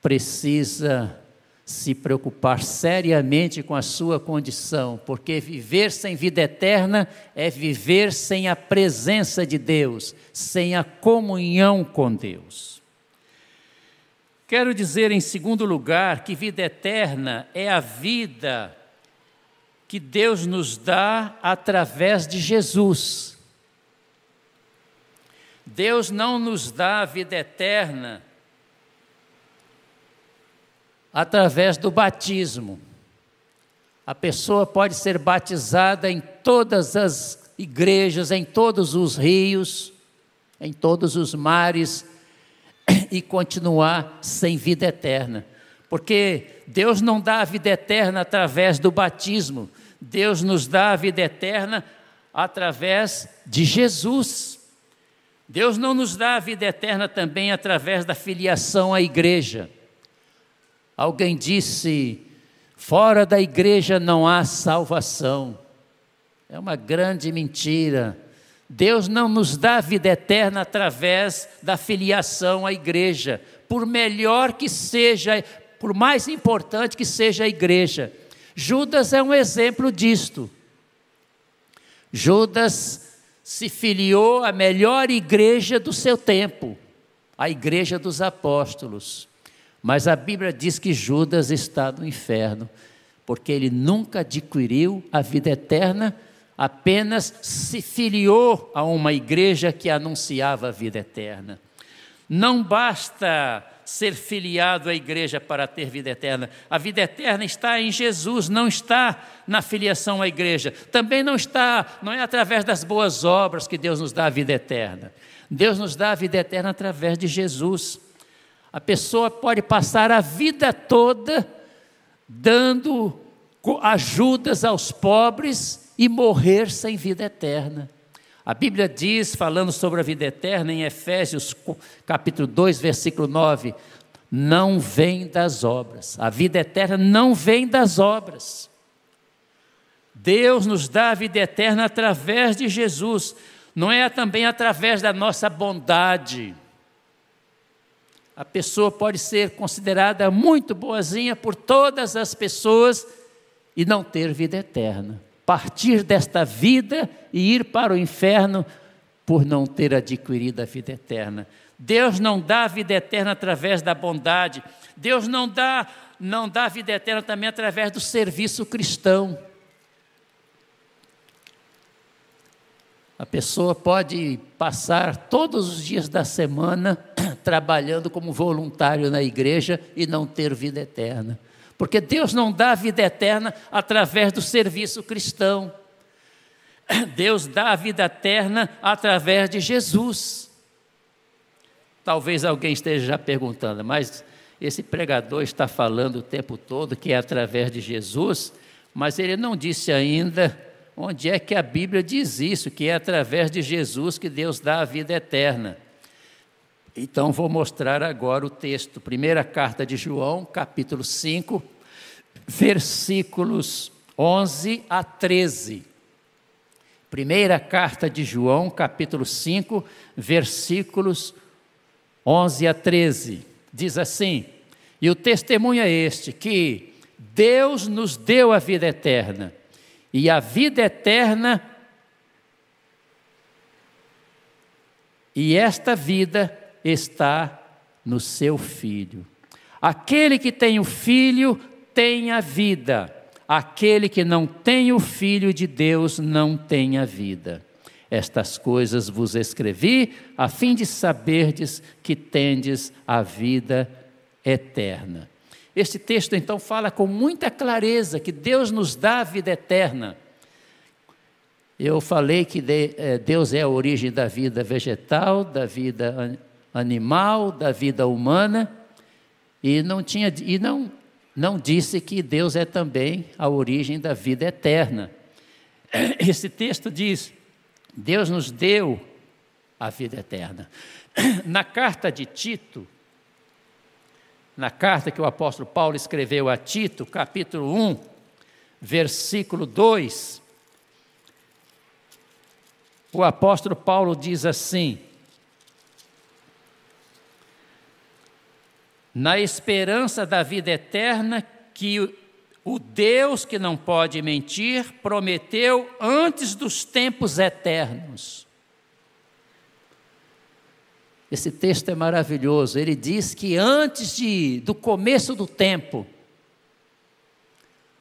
precisa se preocupar seriamente com a sua condição, porque viver sem vida eterna é viver sem a presença de Deus, sem a comunhão com Deus. Quero dizer, em segundo lugar, que vida eterna é a vida que Deus nos dá através de Jesus. Deus não nos dá a vida eterna através do batismo. A pessoa pode ser batizada em todas as igrejas, em todos os rios, em todos os mares, e continuar sem vida eterna. Porque Deus não dá a vida eterna através do batismo, Deus nos dá a vida eterna através de Jesus. Deus não nos dá a vida eterna também através da filiação à igreja. Alguém disse: fora da igreja não há salvação. É uma grande mentira. Deus não nos dá vida eterna através da filiação à igreja, por melhor que seja, por mais importante que seja a igreja. Judas é um exemplo disto. Judas se filiou à melhor igreja do seu tempo, a igreja dos apóstolos. Mas a Bíblia diz que Judas está no inferno, porque ele nunca adquiriu a vida eterna, apenas se filiou a uma igreja que anunciava a vida eterna. Não basta ser filiado à igreja para ter vida eterna. A vida eterna está em Jesus, não está na filiação à igreja. Também não está, não é através das boas obras que Deus nos dá a vida eterna. Deus nos dá a vida eterna através de Jesus. A pessoa pode passar a vida toda dando ajudas aos pobres e morrer sem vida eterna. A Bíblia diz, falando sobre a vida eterna, em Efésios capítulo 2, versículo 9, não vem das obras. A vida eterna não vem das obras. Deus nos dá a vida eterna através de Jesus, não é também através da nossa bondade. A pessoa pode ser considerada muito boazinha por todas as pessoas e não ter vida eterna partir desta vida e ir para o inferno por não ter adquirido a vida eterna. Deus não dá a vida eterna através da bondade. Deus não dá não dá a vida eterna também através do serviço cristão. A pessoa pode passar todos os dias da semana trabalhando como voluntário na igreja e não ter vida eterna. Porque Deus não dá vida eterna através do serviço cristão. Deus dá a vida eterna através de Jesus. Talvez alguém esteja já perguntando, mas esse pregador está falando o tempo todo que é através de Jesus, mas ele não disse ainda onde é que a Bíblia diz isso, que é através de Jesus que Deus dá a vida eterna. Então vou mostrar agora o texto. Primeira carta de João, capítulo 5, versículos 11 a 13. Primeira carta de João, capítulo 5, versículos 11 a 13. Diz assim: E o testemunho é este, que Deus nos deu a vida eterna, e a vida eterna e esta vida está no seu filho. Aquele que tem o filho tem a vida, aquele que não tem o filho de Deus não tem a vida. Estas coisas vos escrevi, a fim de saberdes que tendes a vida eterna. Este texto então fala com muita clareza que Deus nos dá a vida eterna. Eu falei que eh, Deus é a origem da vida vegetal, da vida animal, da vida humana, e não tinha e não não disse que Deus é também a origem da vida eterna. Esse texto diz: Deus nos deu a vida eterna. Na carta de Tito, na carta que o apóstolo Paulo escreveu a Tito, capítulo 1, versículo 2, o apóstolo Paulo diz assim: na esperança da vida eterna que o Deus que não pode mentir prometeu antes dos tempos eternos. Esse texto é maravilhoso. Ele diz que antes de, do começo do tempo,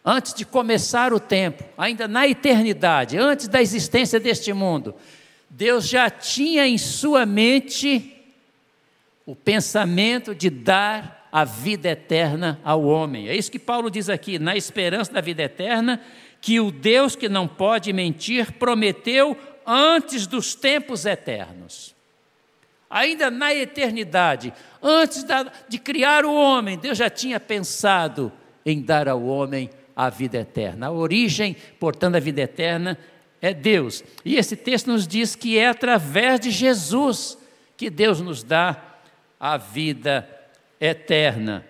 antes de começar o tempo, ainda na eternidade, antes da existência deste mundo, Deus já tinha em sua mente o pensamento de dar a vida eterna ao homem. É isso que Paulo diz aqui, na esperança da vida eterna, que o Deus que não pode mentir prometeu antes dos tempos eternos. Ainda na eternidade, antes de criar o homem, Deus já tinha pensado em dar ao homem a vida eterna. A origem, portanto, da vida eterna é Deus. E esse texto nos diz que é através de Jesus que Deus nos dá a vida eterna.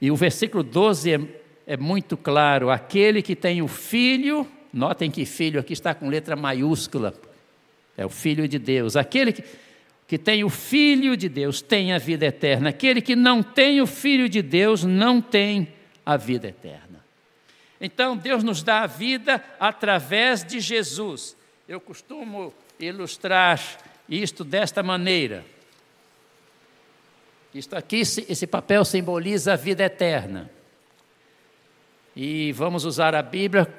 E o versículo 12 é, é muito claro: aquele que tem o filho, notem que filho aqui está com letra maiúscula, é o filho de Deus. Aquele que, que tem o filho de Deus tem a vida eterna, aquele que não tem o filho de Deus não tem a vida eterna. Então, Deus nos dá a vida através de Jesus. eu costumo ilustrar isto desta maneira. Isto aqui, esse papel simboliza a vida eterna. E vamos usar a Bíblia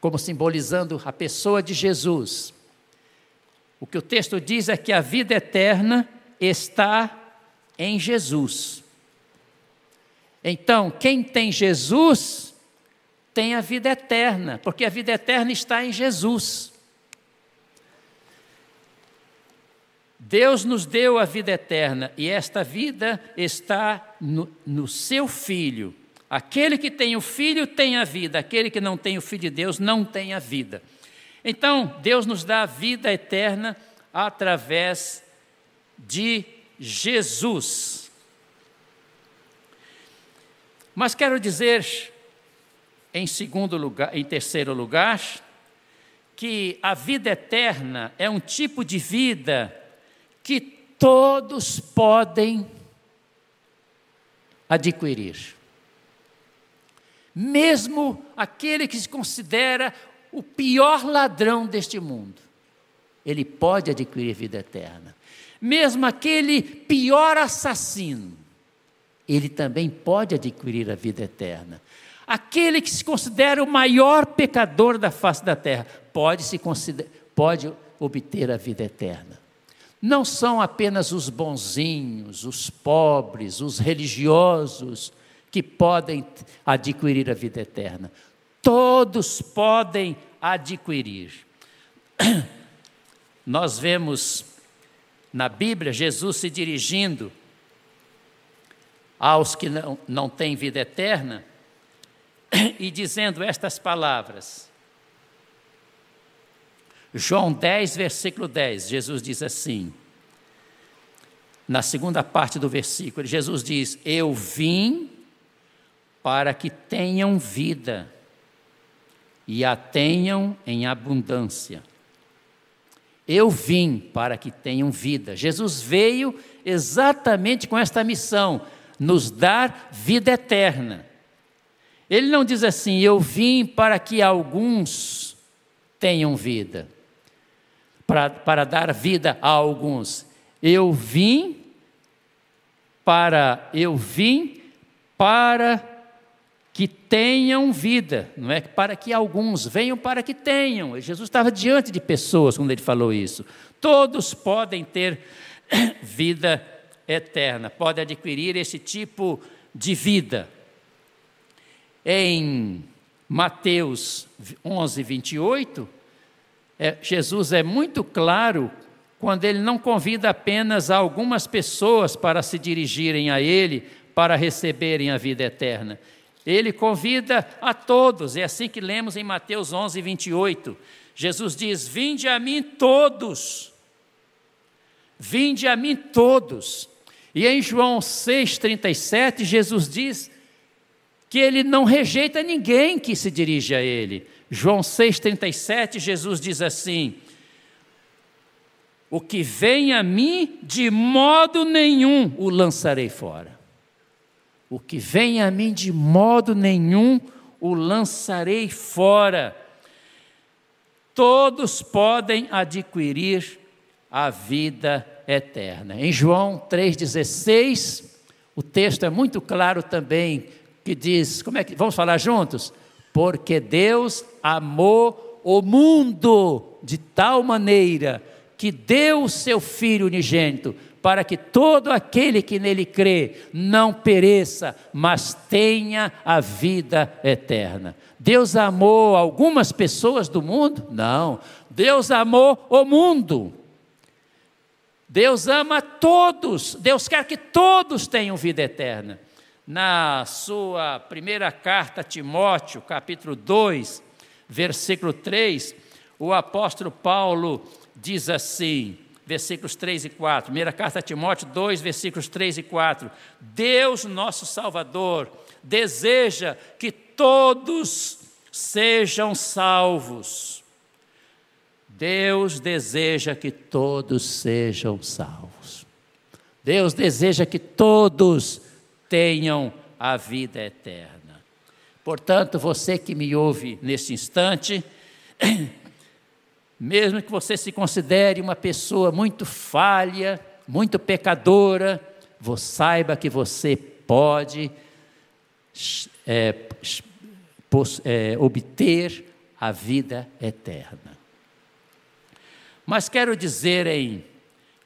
como simbolizando a pessoa de Jesus. O que o texto diz é que a vida eterna está em Jesus. Então, quem tem Jesus tem a vida eterna, porque a vida eterna está em Jesus. Deus nos deu a vida eterna e esta vida está no, no, seu Filho. Aquele que tem o Filho tem a vida, aquele que não tem o Filho de Deus não tem a vida. Então, Deus nos dá a vida eterna através de Jesus. Mas quero dizer, em segundo lugar, em terceiro lugar, que a vida eterna é um tipo de vida que todos podem adquirir. Mesmo aquele que se considera o pior ladrão deste mundo, ele pode adquirir vida eterna. Mesmo aquele pior assassino, ele também pode adquirir a vida eterna. Aquele que se considera o maior pecador da face da terra, pode, se pode obter a vida eterna. Não são apenas os bonzinhos, os pobres, os religiosos que podem adquirir a vida eterna. Todos podem adquirir. Nós vemos na Bíblia Jesus se dirigindo aos que não, não têm vida eterna e dizendo estas palavras. João 10, versículo 10, Jesus diz assim, na segunda parte do versículo, Jesus diz: Eu vim para que tenham vida e a tenham em abundância. Eu vim para que tenham vida. Jesus veio exatamente com esta missão: nos dar vida eterna. Ele não diz assim, eu vim para que alguns tenham vida, para, para dar vida a alguns. Eu vim para, eu vim para que tenham vida, não é para que alguns venham para que tenham. Jesus estava diante de pessoas quando ele falou isso. Todos podem ter vida eterna, podem adquirir esse tipo de vida. Em Mateus 11, 28, é, Jesus é muito claro quando ele não convida apenas algumas pessoas para se dirigirem a ele para receberem a vida eterna. Ele convida a todos, é assim que lemos em Mateus 11, 28. Jesus diz: Vinde a mim todos, vinde a mim todos. E em João 6,37, Jesus diz que ele não rejeita ninguém que se dirige a ele. João 6,37, Jesus diz assim: O que vem a mim, de modo nenhum o lançarei fora. O que vem a mim, de modo nenhum o lançarei fora. Todos podem adquirir a vida eterna. Em João 3,16, o texto é muito claro também que diz, como é que vamos falar juntos? Porque Deus amou o mundo de tal maneira que deu o seu filho unigênito para que todo aquele que nele crê não pereça, mas tenha a vida eterna. Deus amou algumas pessoas do mundo? Não. Deus amou o mundo. Deus ama todos. Deus quer que todos tenham vida eterna na sua primeira carta a Timóteo, capítulo 2, versículo 3, o apóstolo Paulo diz assim, versículos 3 e 4, primeira carta a Timóteo 2, versículos 3 e 4: Deus, nosso Salvador, deseja que todos sejam salvos. Deus deseja que todos sejam salvos. Deus deseja que todos tenham a vida eterna. Portanto, você que me ouve neste instante, mesmo que você se considere uma pessoa muito falha, muito pecadora, você saiba que você pode é, é, obter a vida eterna. Mas quero dizer em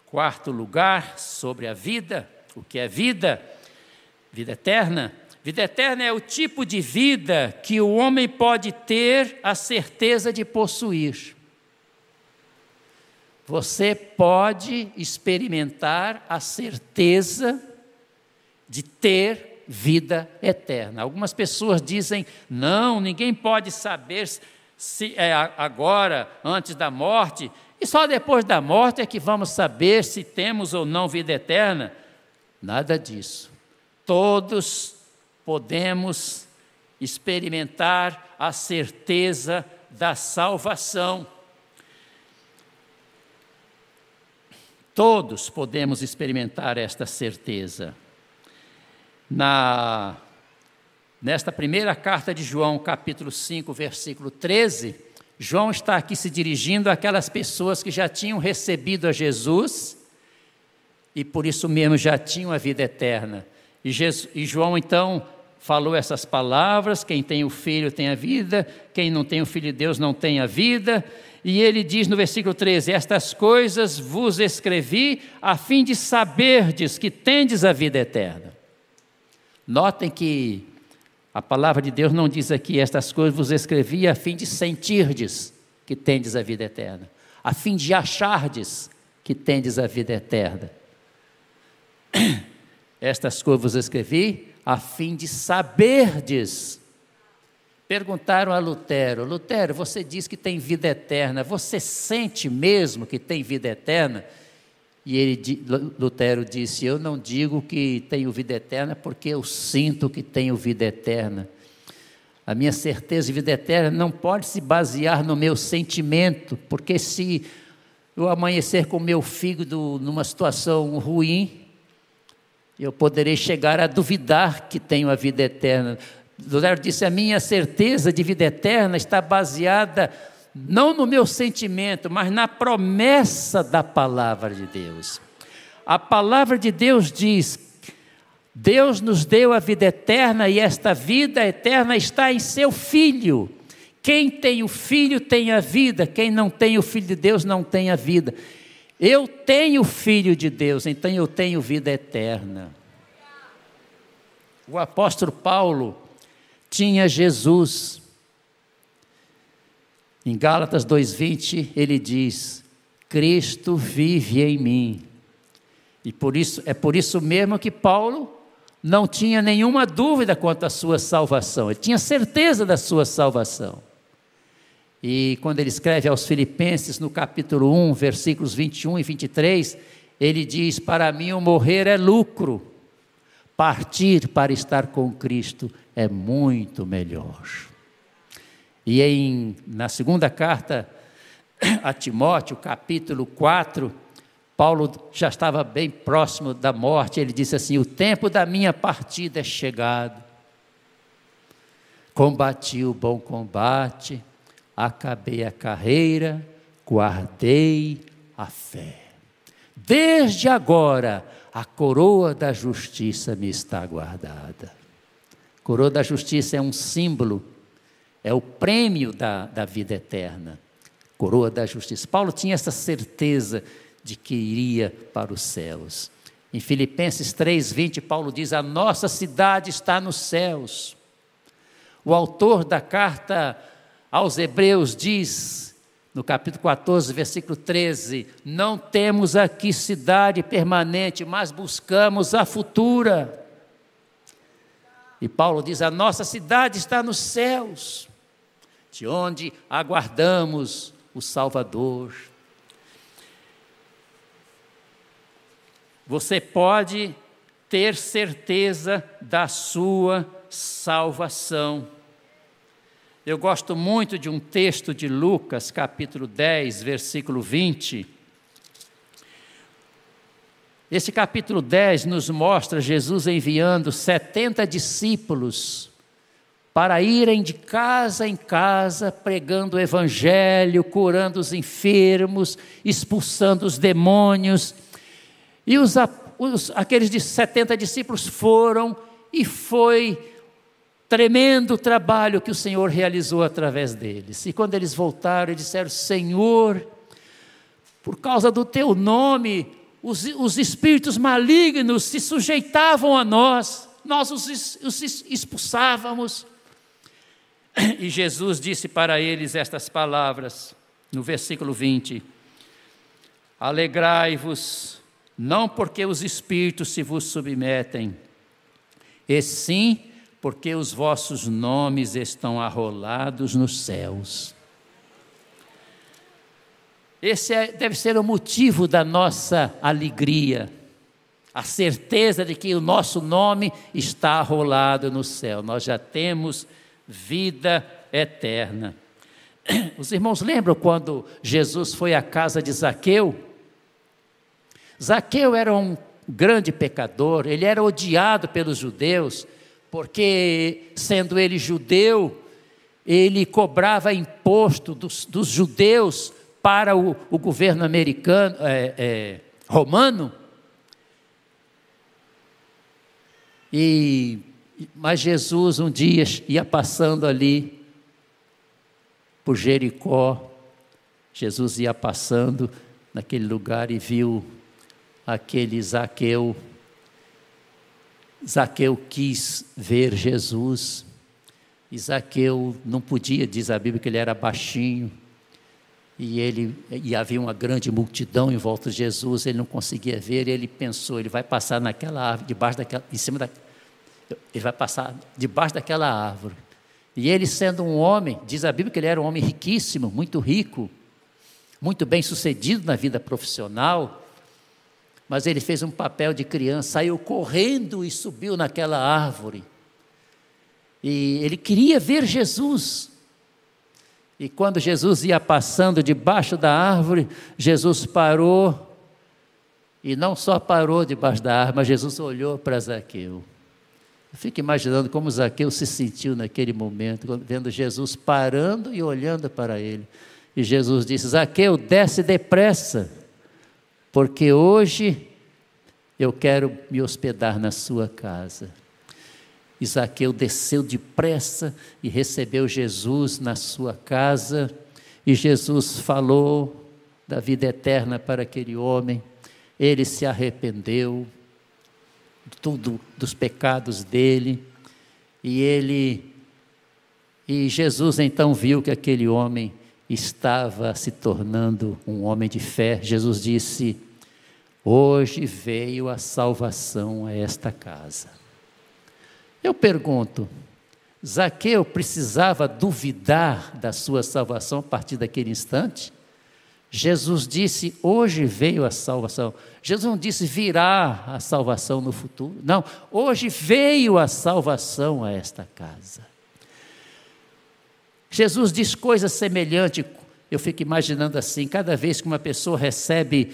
quarto lugar sobre a vida, o que é vida, vida eterna. Vida eterna é o tipo de vida que o homem pode ter a certeza de possuir. Você pode experimentar a certeza de ter vida eterna. Algumas pessoas dizem: não, ninguém pode saber se é agora, antes da morte, e só depois da morte é que vamos saber se temos ou não vida eterna. Nada disso. Todos podemos experimentar a certeza da salvação. Todos podemos experimentar esta certeza. Na nesta primeira carta de João, capítulo 5, versículo 13, João está aqui se dirigindo àquelas pessoas que já tinham recebido a Jesus e por isso mesmo já tinham a vida eterna. E, Jesus, e João então falou essas palavras: quem tem o filho tem a vida, quem não tem o filho de Deus não tem a vida. E ele diz no versículo 13: Estas coisas vos escrevi a fim de saberdes que tendes a vida eterna. Notem que a palavra de Deus não diz aqui: Estas coisas vos escrevi a fim de sentirdes que tendes a vida eterna, a fim de achardes que tendes a vida eterna. Estas coisas vos escrevi a fim de saberdes. Perguntaram a Lutero: Lutero, você diz que tem vida eterna, você sente mesmo que tem vida eterna? E ele, Lutero disse: Eu não digo que tenho vida eterna porque eu sinto que tenho vida eterna. A minha certeza de vida eterna não pode se basear no meu sentimento, porque se eu amanhecer com meu fígado numa situação ruim, eu poderei chegar a duvidar que tenho a vida eterna. Lutero disse: A minha certeza de vida eterna está baseada não no meu sentimento, mas na promessa da palavra de Deus. A palavra de Deus diz: Deus nos deu a vida eterna e esta vida eterna está em seu Filho. Quem tem o Filho tem a vida, quem não tem o Filho de Deus não tem a vida. Eu tenho Filho de Deus, então eu tenho vida eterna. O apóstolo Paulo tinha Jesus, em Gálatas 2:20 ele diz: Cristo vive em mim. E por isso é por isso mesmo que Paulo não tinha nenhuma dúvida quanto à sua salvação. Ele tinha certeza da sua salvação. E quando ele escreve aos Filipenses, no capítulo 1, versículos 21 e 23, ele diz: Para mim o morrer é lucro, partir para estar com Cristo é muito melhor. E em, na segunda carta a Timóteo, capítulo 4, Paulo já estava bem próximo da morte. Ele disse assim: O tempo da minha partida é chegado. Combati o bom combate, acabei a carreira, guardei a fé. Desde agora, a coroa da justiça me está guardada. Coroa da justiça é um símbolo é o prêmio da, da vida eterna, coroa da justiça. Paulo tinha essa certeza de que iria para os céus. Em Filipenses 3:20, Paulo diz: "A nossa cidade está nos céus". O autor da carta aos Hebreus diz, no capítulo 14, versículo 13: "Não temos aqui cidade permanente, mas buscamos a futura". E Paulo diz: "A nossa cidade está nos céus" de onde aguardamos o Salvador. Você pode ter certeza da sua salvação. Eu gosto muito de um texto de Lucas, capítulo 10, versículo 20. Esse capítulo 10 nos mostra Jesus enviando 70 discípulos para irem de casa em casa pregando o evangelho, curando os enfermos, expulsando os demônios. E os, os, aqueles de 70 discípulos foram e foi tremendo trabalho que o Senhor realizou através deles. E quando eles voltaram, eles disseram: Senhor, por causa do teu nome, os, os espíritos malignos se sujeitavam a nós, nós os, os expulsávamos. E Jesus disse para eles estas palavras, no versículo 20: Alegrai-vos, não porque os espíritos se vos submetem, e sim porque os vossos nomes estão arrolados nos céus. Esse é, deve ser o motivo da nossa alegria, a certeza de que o nosso nome está arrolado no céu. Nós já temos vida eterna. Os irmãos lembram quando Jesus foi à casa de Zaqueu? Zaqueu era um grande pecador, ele era odiado pelos judeus, porque, sendo ele judeu, ele cobrava imposto dos, dos judeus para o, o governo americano, é, é, romano. E, mas Jesus um dia ia passando ali por Jericó, Jesus ia passando naquele lugar e viu aquele Zaqueu Zaqueu quis ver Jesus. E Zaqueu não podia, diz a Bíblia que ele era baixinho. E ele e havia uma grande multidão em volta de Jesus, ele não conseguia ver, e ele pensou, ele vai passar naquela árvore, debaixo daquela, em cima da ele vai passar debaixo daquela árvore. E ele sendo um homem, diz a Bíblia que ele era um homem riquíssimo, muito rico, muito bem sucedido na vida profissional, mas ele fez um papel de criança, saiu correndo e subiu naquela árvore. E ele queria ver Jesus. E quando Jesus ia passando debaixo da árvore, Jesus parou. E não só parou debaixo da árvore, mas Jesus olhou para Zaqueu. Eu fico imaginando como Zaqueu se sentiu naquele momento, vendo Jesus parando e olhando para ele. E Jesus disse: Zaqueu, desce depressa porque hoje eu quero me hospedar na sua casa. Isaqueu desceu depressa e recebeu Jesus na sua casa, e Jesus falou da vida eterna para aquele homem. Ele se arrependeu de tudo dos pecados dele, e ele e Jesus então viu que aquele homem estava se tornando um homem de fé. Jesus disse: Hoje veio a salvação a esta casa. Eu pergunto, Zaqueu precisava duvidar da sua salvação a partir daquele instante? Jesus disse: Hoje veio a salvação. Jesus não disse: virá a salvação no futuro. Não, hoje veio a salvação a esta casa. Jesus diz coisas semelhantes. Eu fico imaginando assim: cada vez que uma pessoa recebe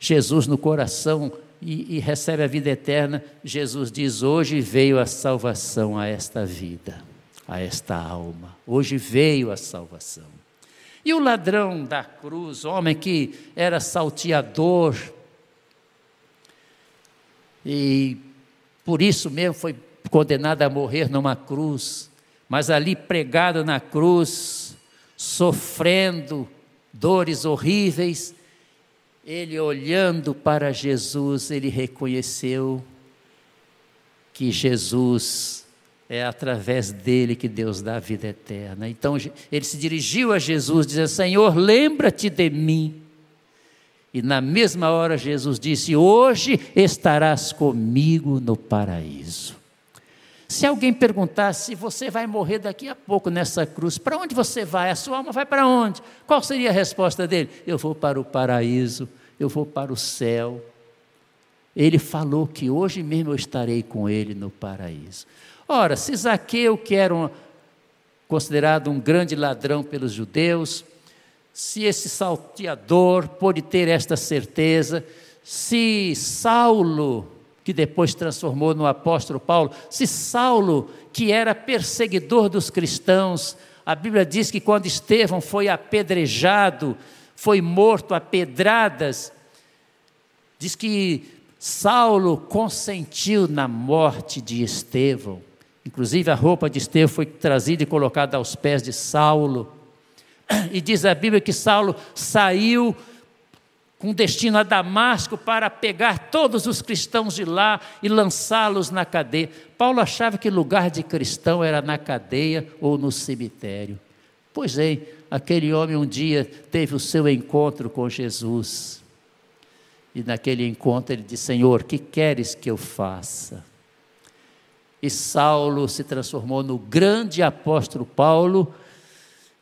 Jesus no coração e, e recebe a vida eterna, Jesus diz: Hoje veio a salvação a esta vida, a esta alma. Hoje veio a salvação. E o ladrão da cruz, homem que era salteador, e por isso mesmo foi condenado a morrer numa cruz, mas ali pregado na cruz, sofrendo dores horríveis, ele olhando para Jesus, ele reconheceu que Jesus é através dele que Deus dá a vida eterna. Então ele se dirigiu a Jesus, dizendo: Senhor, lembra-te de mim. E na mesma hora Jesus disse: Hoje estarás comigo no paraíso. Se alguém perguntasse, você vai morrer daqui a pouco nessa cruz, para onde você vai? A sua alma vai para onde? Qual seria a resposta dele? Eu vou para o paraíso eu vou para o céu. Ele falou que hoje mesmo eu estarei com ele no paraíso. Ora, se Zaqueu, que era um, considerado um grande ladrão pelos judeus, se esse salteador pôde ter esta certeza, se Saulo, que depois transformou no apóstolo Paulo. Se Saulo, que era perseguidor dos cristãos, a Bíblia diz que quando Estevão foi apedrejado, foi morto a pedradas, diz que Saulo consentiu na morte de Estevão. Inclusive a roupa de Estevão foi trazida e colocada aos pés de Saulo. E diz a Bíblia que Saulo saiu com destino a Damasco para pegar todos os cristãos de lá e lançá-los na cadeia. Paulo achava que lugar de cristão era na cadeia ou no cemitério. Pois é, aquele homem um dia teve o seu encontro com Jesus. E naquele encontro ele disse: Senhor, que queres que eu faça? E Saulo se transformou no grande apóstolo Paulo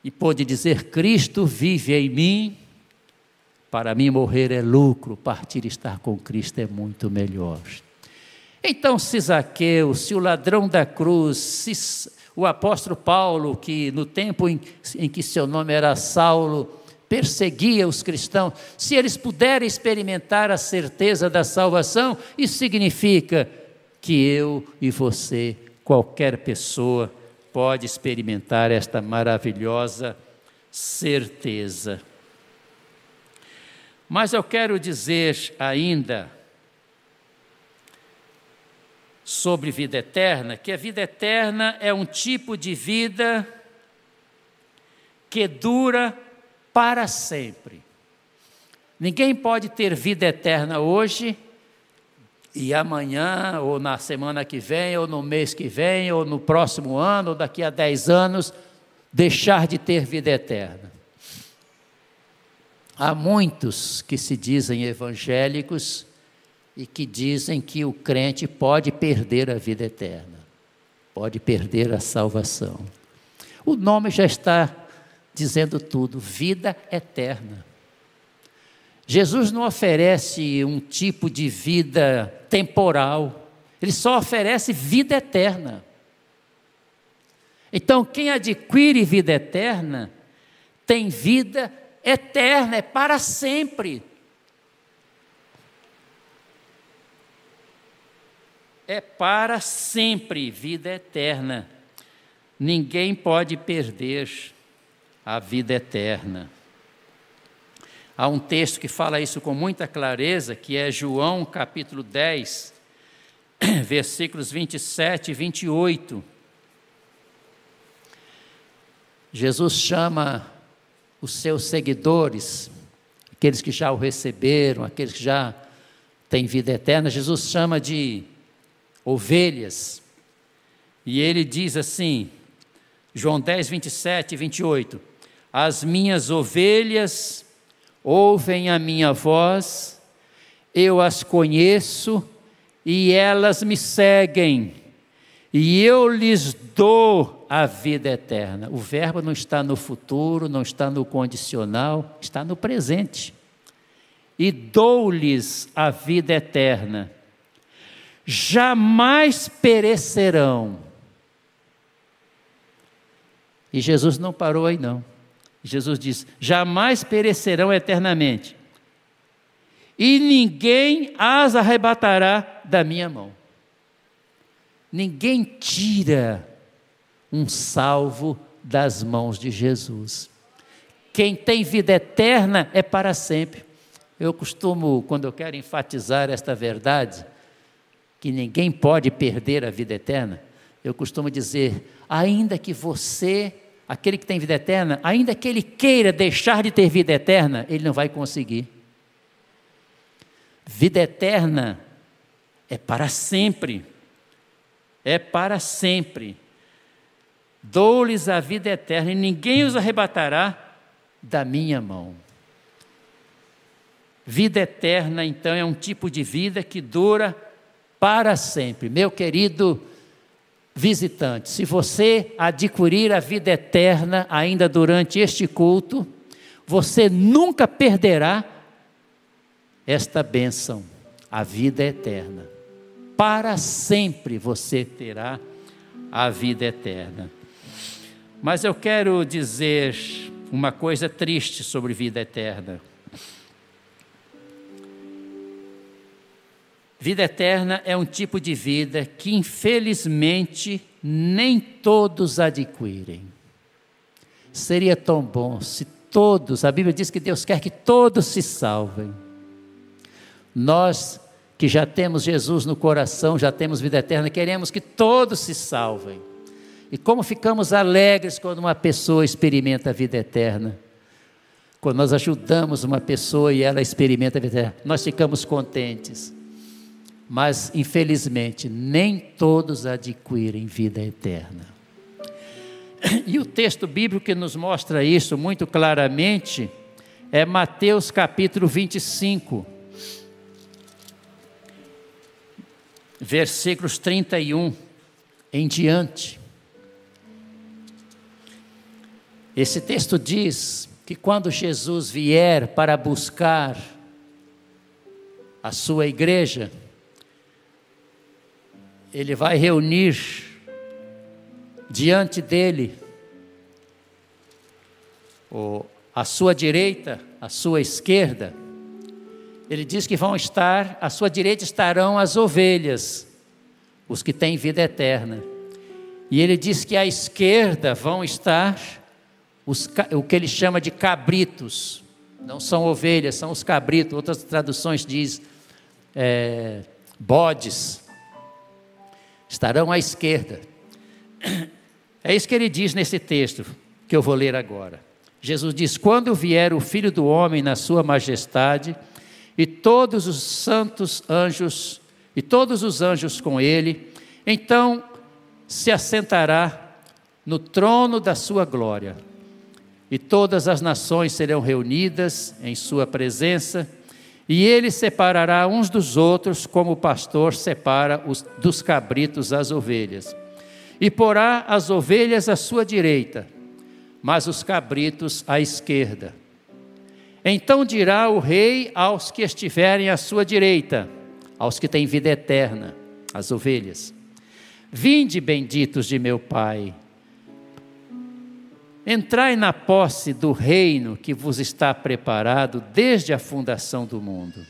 e pôde dizer: Cristo vive em mim. Para mim, morrer é lucro, partir e estar com Cristo é muito melhor. Então, se Zaqueu, se o ladrão da cruz, se o apóstolo Paulo, que no tempo em, em que seu nome era Saulo, perseguia os cristãos, se eles puderem experimentar a certeza da salvação, isso significa que eu e você, qualquer pessoa, pode experimentar esta maravilhosa certeza. Mas eu quero dizer ainda sobre vida eterna, que a vida eterna é um tipo de vida que dura para sempre. Ninguém pode ter vida eterna hoje e amanhã, ou na semana que vem, ou no mês que vem, ou no próximo ano, ou daqui a dez anos, deixar de ter vida eterna. Há muitos que se dizem evangélicos e que dizem que o crente pode perder a vida eterna, pode perder a salvação. O nome já está dizendo tudo: vida eterna. Jesus não oferece um tipo de vida temporal, ele só oferece vida eterna. Então, quem adquire vida eterna, tem vida eterna, é para sempre. É para sempre vida eterna. Ninguém pode perder a vida eterna. Há um texto que fala isso com muita clareza, que é João capítulo 10, versículos 27 e 28. Jesus chama os seus seguidores, aqueles que já o receberam, aqueles que já têm vida eterna, Jesus chama de ovelhas. E ele diz assim, João 10, 27 e 28. As minhas ovelhas ouvem a minha voz, eu as conheço e elas me seguem, e eu lhes dou a vida eterna. O verbo não está no futuro, não está no condicional, está no presente. E dou-lhes a vida eterna. Jamais perecerão. E Jesus não parou aí, não. Jesus diz: jamais perecerão eternamente, e ninguém as arrebatará da minha mão. Ninguém tira um salvo das mãos de Jesus. Quem tem vida eterna é para sempre. Eu costumo, quando eu quero enfatizar esta verdade, que ninguém pode perder a vida eterna, eu costumo dizer: ainda que você aquele que tem vida eterna, ainda que ele queira deixar de ter vida eterna, ele não vai conseguir. Vida eterna é para sempre. É para sempre. Dou-lhes a vida eterna e ninguém os arrebatará da minha mão. Vida eterna, então, é um tipo de vida que dura para sempre. Meu querido visitante, se você adquirir a vida eterna ainda durante este culto, você nunca perderá esta bênção, a vida eterna. Para sempre você terá a vida eterna. Mas eu quero dizer uma coisa triste sobre vida eterna. Vida eterna é um tipo de vida que, infelizmente, nem todos adquirem. Seria tão bom se todos, a Bíblia diz que Deus quer que todos se salvem. Nós que já temos Jesus no coração, já temos vida eterna, queremos que todos se salvem. E como ficamos alegres quando uma pessoa experimenta a vida eterna. Quando nós ajudamos uma pessoa e ela experimenta a vida eterna, nós ficamos contentes. Mas, infelizmente, nem todos adquirem vida eterna. E o texto bíblico que nos mostra isso muito claramente é Mateus capítulo 25, versículos 31 em diante. Esse texto diz que quando Jesus vier para buscar a sua igreja, ele vai reunir diante dele a sua direita, a sua esquerda. Ele diz que vão estar, à sua direita estarão as ovelhas, os que têm vida eterna. E ele diz que à esquerda vão estar os, o que ele chama de cabritos, não são ovelhas, são os cabritos, outras traduções diz é, bodes, estarão à esquerda. É isso que ele diz nesse texto que eu vou ler agora. Jesus diz: Quando vier o Filho do Homem na sua majestade, e todos os santos anjos, e todos os anjos com ele, então se assentará no trono da sua glória e todas as nações serão reunidas em sua presença, e ele separará uns dos outros, como o pastor separa os, dos cabritos as ovelhas. E porá as ovelhas à sua direita, mas os cabritos à esquerda. Então dirá o rei aos que estiverem à sua direita, aos que têm vida eterna, as ovelhas: Vinde, benditos de meu Pai Entrai na posse do reino que vos está preparado desde a fundação do mundo.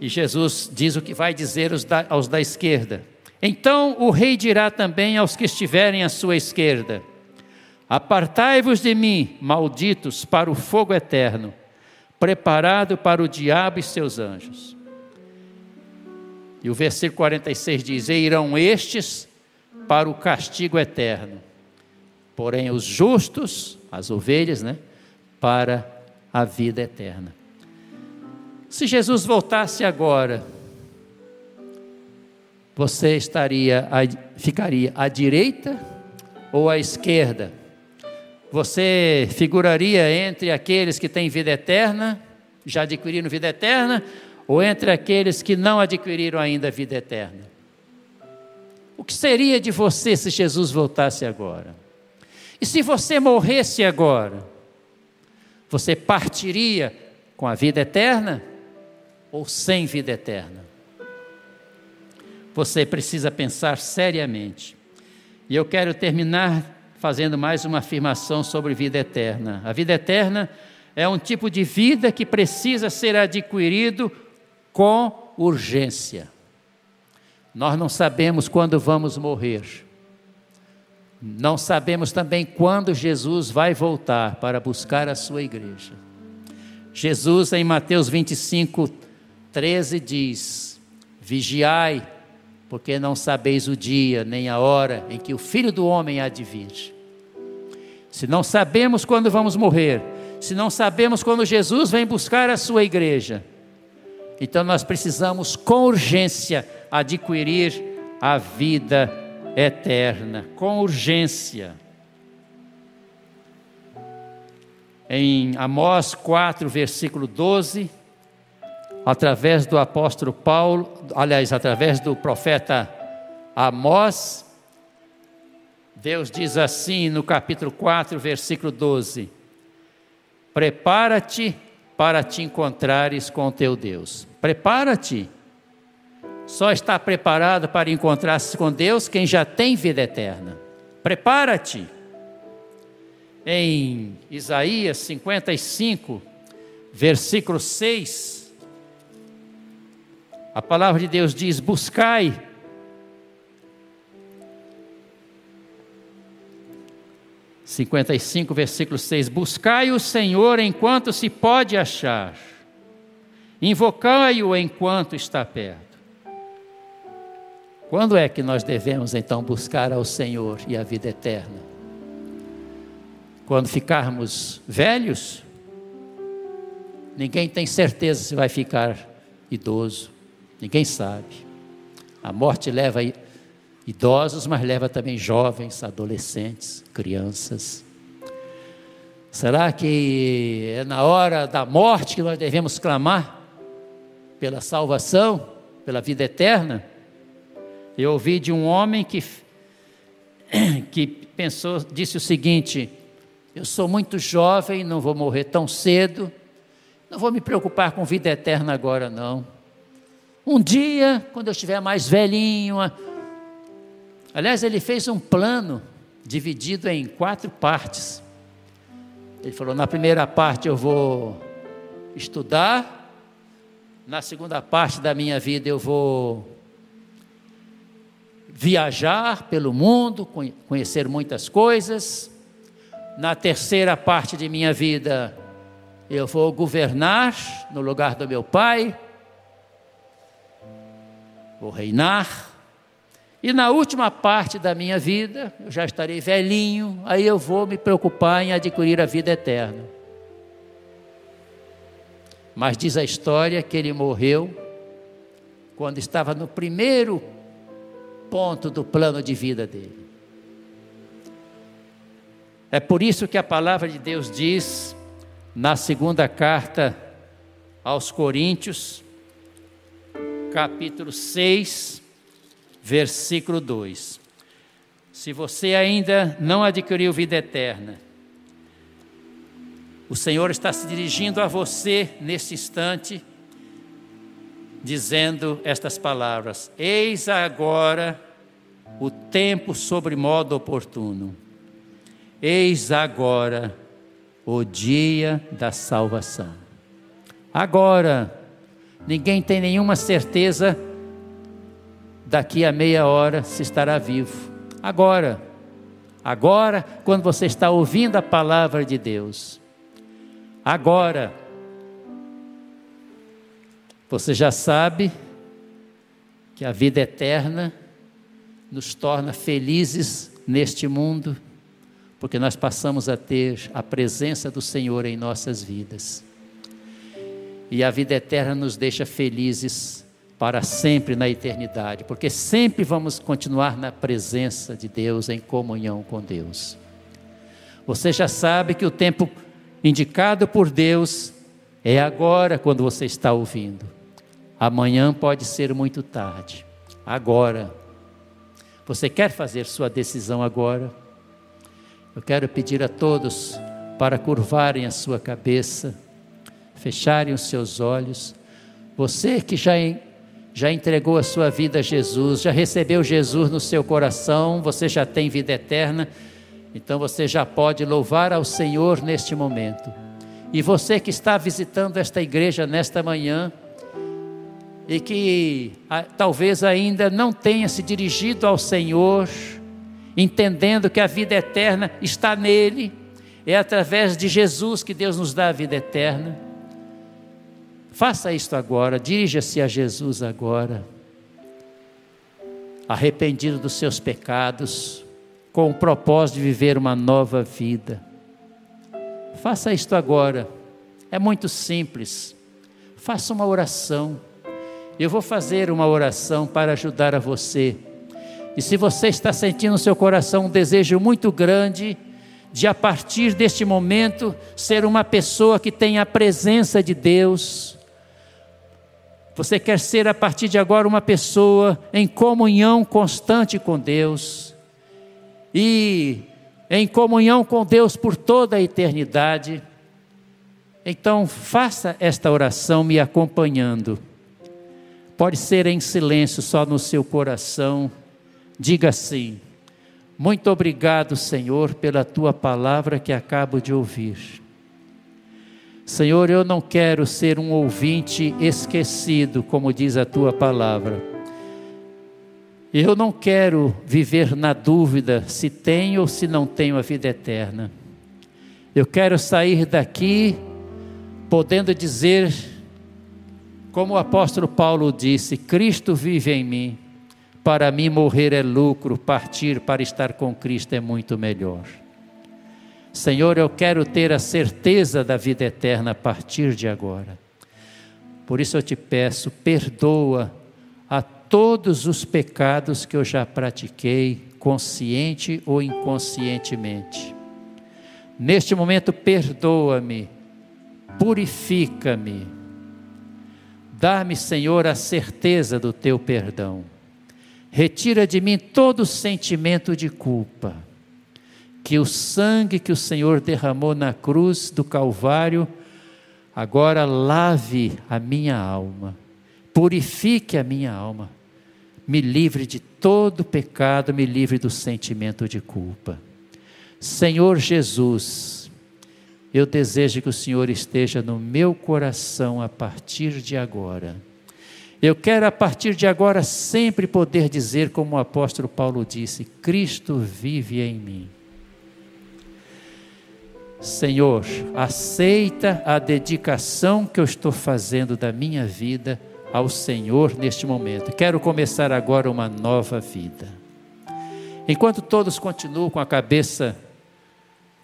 E Jesus diz o que vai dizer aos da esquerda. Então o rei dirá também aos que estiverem à sua esquerda: Apartai-vos de mim, malditos, para o fogo eterno, preparado para o diabo e seus anjos. E o versículo 46 diz: E irão estes para o castigo eterno. Porém, os justos, as ovelhas, né, para a vida eterna. Se Jesus voltasse agora, você estaria ficaria à direita ou à esquerda? Você figuraria entre aqueles que têm vida eterna, já adquiriram vida eterna, ou entre aqueles que não adquiriram ainda vida eterna? O que seria de você se Jesus voltasse agora? E se você morresse agora? Você partiria com a vida eterna ou sem vida eterna? Você precisa pensar seriamente. E eu quero terminar fazendo mais uma afirmação sobre vida eterna. A vida eterna é um tipo de vida que precisa ser adquirido com urgência. Nós não sabemos quando vamos morrer. Não sabemos também quando Jesus vai voltar para buscar a sua igreja. Jesus, em Mateus 25, 13, diz: Vigiai, porque não sabeis o dia nem a hora em que o filho do homem há de vir. Se não sabemos quando vamos morrer, se não sabemos quando Jesus vem buscar a sua igreja, então nós precisamos com urgência adquirir a vida eterna, com urgência. Em Amós 4, versículo 12, através do apóstolo Paulo, aliás, através do profeta Amós, Deus diz assim no capítulo 4, versículo 12: Prepara-te para te encontrares com teu Deus. Prepara-te. Só está preparado para encontrar-se com Deus quem já tem vida eterna. Prepara-te. Em Isaías 55, versículo 6, a palavra de Deus diz: Buscai. Cinquenta e cinco, versículo 6: Buscai o Senhor enquanto se pode achar, invocai-o enquanto está perto. Quando é que nós devemos então buscar ao Senhor e a vida eterna? Quando ficarmos velhos? Ninguém tem certeza se vai ficar idoso, ninguém sabe. A morte leva idosos, mas leva também jovens, adolescentes, crianças. Será que é na hora da morte que nós devemos clamar pela salvação, pela vida eterna? Eu ouvi de um homem que, que pensou, disse o seguinte: Eu sou muito jovem, não vou morrer tão cedo, não vou me preocupar com vida eterna agora, não. Um dia, quando eu estiver mais velhinho, aliás, ele fez um plano dividido em quatro partes. Ele falou: na primeira parte eu vou estudar, na segunda parte da minha vida eu vou viajar pelo mundo, conhecer muitas coisas. Na terceira parte de minha vida, eu vou governar no lugar do meu pai, vou reinar. E na última parte da minha vida, eu já estarei velhinho, aí eu vou me preocupar em adquirir a vida eterna. Mas diz a história que ele morreu quando estava no primeiro ponto do plano de vida dele. É por isso que a palavra de Deus diz na segunda carta aos Coríntios, capítulo 6, versículo 2. Se você ainda não adquiriu vida eterna, o Senhor está se dirigindo a você nesse instante dizendo estas palavras: Eis agora o tempo sobre modo oportuno. Eis agora o dia da salvação. Agora, ninguém tem nenhuma certeza daqui a meia hora se estará vivo. Agora, agora, quando você está ouvindo a palavra de Deus, agora, você já sabe que a vida eterna nos torna felizes neste mundo, porque nós passamos a ter a presença do Senhor em nossas vidas. E a vida eterna nos deixa felizes para sempre na eternidade, porque sempre vamos continuar na presença de Deus, em comunhão com Deus. Você já sabe que o tempo indicado por Deus é agora, quando você está ouvindo. Amanhã pode ser muito tarde. Agora. Você quer fazer sua decisão agora? Eu quero pedir a todos para curvarem a sua cabeça, fecharem os seus olhos. Você que já, já entregou a sua vida a Jesus, já recebeu Jesus no seu coração, você já tem vida eterna, então você já pode louvar ao Senhor neste momento. E você que está visitando esta igreja nesta manhã, e que a, talvez ainda não tenha se dirigido ao Senhor, entendendo que a vida eterna está nele, é através de Jesus que Deus nos dá a vida eterna. Faça isto agora, dirija-se a Jesus agora, arrependido dos seus pecados, com o propósito de viver uma nova vida. Faça isto agora, é muito simples. Faça uma oração eu vou fazer uma oração para ajudar a você. E se você está sentindo no seu coração um desejo muito grande de, a partir deste momento, ser uma pessoa que tem a presença de Deus, você quer ser a partir de agora uma pessoa em comunhão constante com Deus e em comunhão com Deus por toda a eternidade. Então, faça esta oração me acompanhando. Pode ser em silêncio, só no seu coração. Diga assim: Muito obrigado, Senhor, pela tua palavra que acabo de ouvir. Senhor, eu não quero ser um ouvinte esquecido, como diz a tua palavra. Eu não quero viver na dúvida se tenho ou se não tenho a vida eterna. Eu quero sair daqui podendo dizer, como o apóstolo Paulo disse: Cristo vive em mim. Para mim, morrer é lucro, partir para estar com Cristo é muito melhor. Senhor, eu quero ter a certeza da vida eterna a partir de agora. Por isso eu te peço, perdoa a todos os pecados que eu já pratiquei, consciente ou inconscientemente. Neste momento, perdoa-me, purifica-me, dá-me, Senhor, a certeza do teu perdão. Retira de mim todo sentimento de culpa que o sangue que o Senhor derramou na cruz do Calvário agora lave a minha alma, purifique a minha alma, me livre de todo pecado, me livre do sentimento de culpa. Senhor Jesus, eu desejo que o Senhor esteja no meu coração a partir de agora. Eu quero a partir de agora sempre poder dizer, como o apóstolo Paulo disse: Cristo vive em mim. Senhor, aceita a dedicação que eu estou fazendo da minha vida ao Senhor neste momento. Quero começar agora uma nova vida. Enquanto todos continuam com a cabeça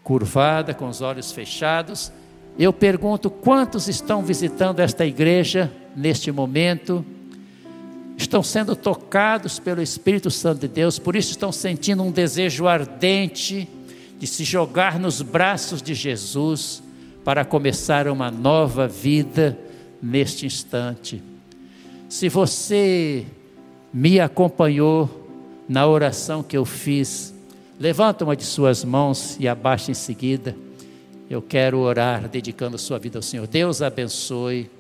curvada, com os olhos fechados, eu pergunto quantos estão visitando esta igreja neste momento, estão sendo tocados pelo Espírito Santo de Deus, por isso estão sentindo um desejo ardente de se jogar nos braços de Jesus para começar uma nova vida neste instante. Se você me acompanhou na oração que eu fiz, levanta uma de suas mãos e abaixa em seguida. Eu quero orar dedicando sua vida ao Senhor. Deus abençoe.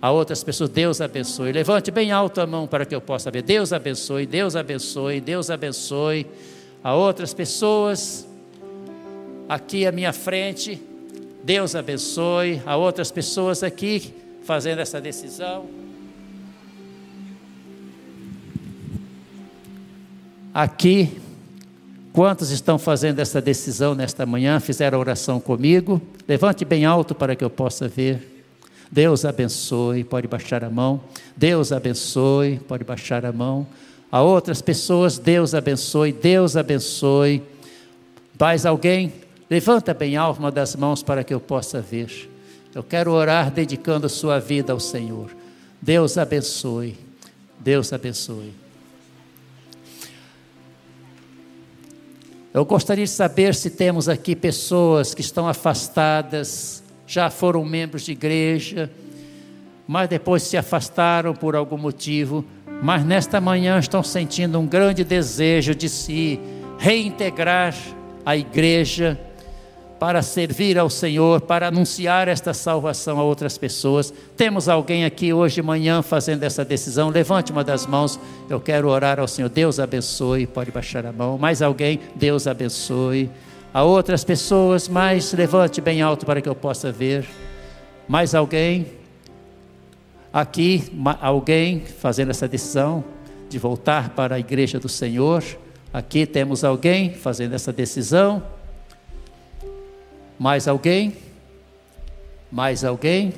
A outras pessoas, Deus abençoe. Levante bem alto a mão para que eu possa ver. Deus abençoe, Deus abençoe, Deus abençoe. A outras pessoas, aqui à minha frente. Deus abençoe a outras pessoas aqui fazendo essa decisão. Aqui, quantos estão fazendo essa decisão nesta manhã? Fizeram oração comigo? Levante bem alto para que eu possa ver. Deus abençoe, pode baixar a mão. Deus abençoe, pode baixar a mão. A outras pessoas, Deus abençoe, Deus abençoe. Mais alguém? Levanta bem alto uma das mãos para que eu possa ver. Eu quero orar dedicando sua vida ao Senhor. Deus abençoe. Deus abençoe. Eu gostaria de saber se temos aqui pessoas que estão afastadas, já foram membros de igreja, mas depois se afastaram por algum motivo, mas nesta manhã estão sentindo um grande desejo de se reintegrar à igreja para servir ao Senhor, para anunciar esta salvação a outras pessoas. Temos alguém aqui hoje de manhã fazendo essa decisão? Levante uma das mãos. Eu quero orar ao Senhor. Deus abençoe. Pode baixar a mão. Mais alguém? Deus abençoe. A outras pessoas, mais levante bem alto para que eu possa ver. Mais alguém? Aqui, alguém fazendo essa decisão de voltar para a igreja do Senhor. Aqui temos alguém fazendo essa decisão. Mais alguém? Mais alguém?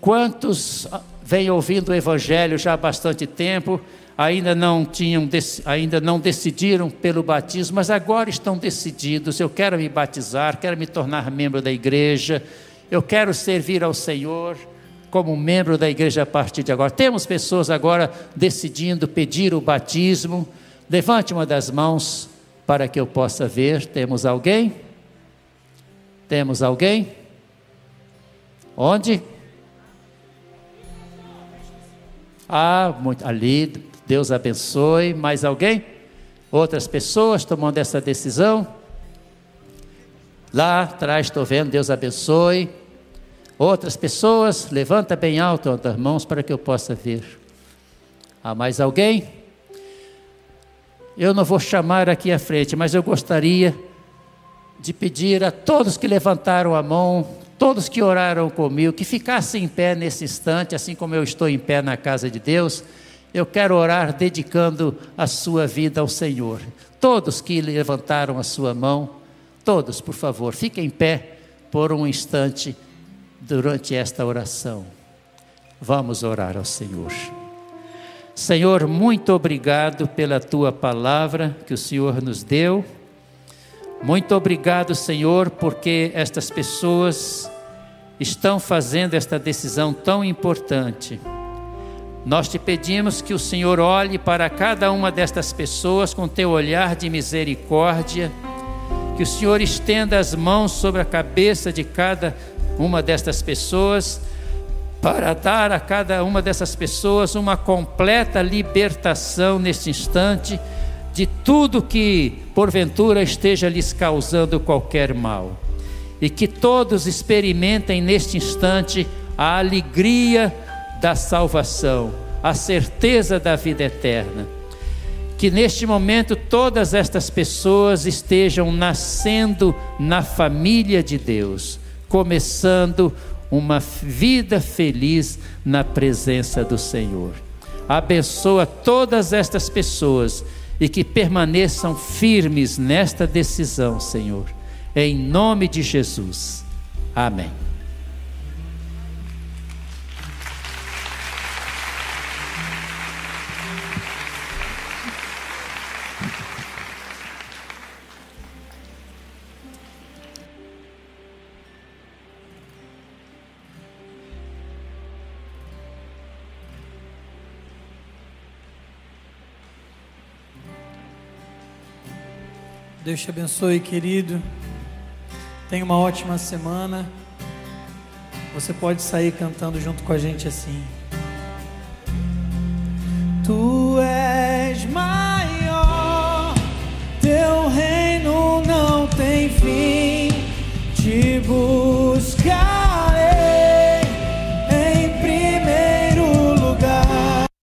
Quantos ah, vêm ouvindo o Evangelho já há bastante tempo, ainda não tinham, ainda não decidiram pelo batismo, mas agora estão decididos. Eu quero me batizar, quero me tornar membro da igreja, eu quero servir ao Senhor como membro da igreja a partir de agora. Temos pessoas agora decidindo pedir o batismo. Levante uma das mãos para que eu possa ver. Temos alguém? Temos alguém? Onde? Ah, muito, ali, Deus abençoe. Mais alguém? Outras pessoas tomando essa decisão? Lá atrás estou vendo, Deus abençoe. Outras pessoas, levanta bem alto as mãos para que eu possa ver. Há mais alguém? Eu não vou chamar aqui à frente, mas eu gostaria de pedir a todos que levantaram a mão todos que oraram comigo, que ficassem em pé nesse instante, assim como eu estou em pé na casa de Deus, eu quero orar dedicando a sua vida ao Senhor. Todos que levantaram a sua mão, todos, por favor, fiquem em pé por um instante durante esta oração. Vamos orar ao Senhor. Senhor, muito obrigado pela tua palavra que o Senhor nos deu. Muito obrigado, Senhor, porque estas pessoas estão fazendo esta decisão tão importante. Nós te pedimos que o Senhor olhe para cada uma destas pessoas com teu olhar de misericórdia, que o Senhor estenda as mãos sobre a cabeça de cada uma destas pessoas, para dar a cada uma dessas pessoas uma completa libertação neste instante de tudo que porventura esteja lhes causando qualquer mal. E que todos experimentem neste instante a alegria da salvação, a certeza da vida eterna. Que neste momento todas estas pessoas estejam nascendo na família de Deus, começando uma vida feliz na presença do Senhor. Abençoa todas estas pessoas e que permaneçam firmes nesta decisão, Senhor. Em nome de Jesus. Amém. Deus te abençoe, querido. Tenha uma ótima semana. Você pode sair cantando junto com a gente assim. Tu és maior, teu reino não tem fim. Te buscar.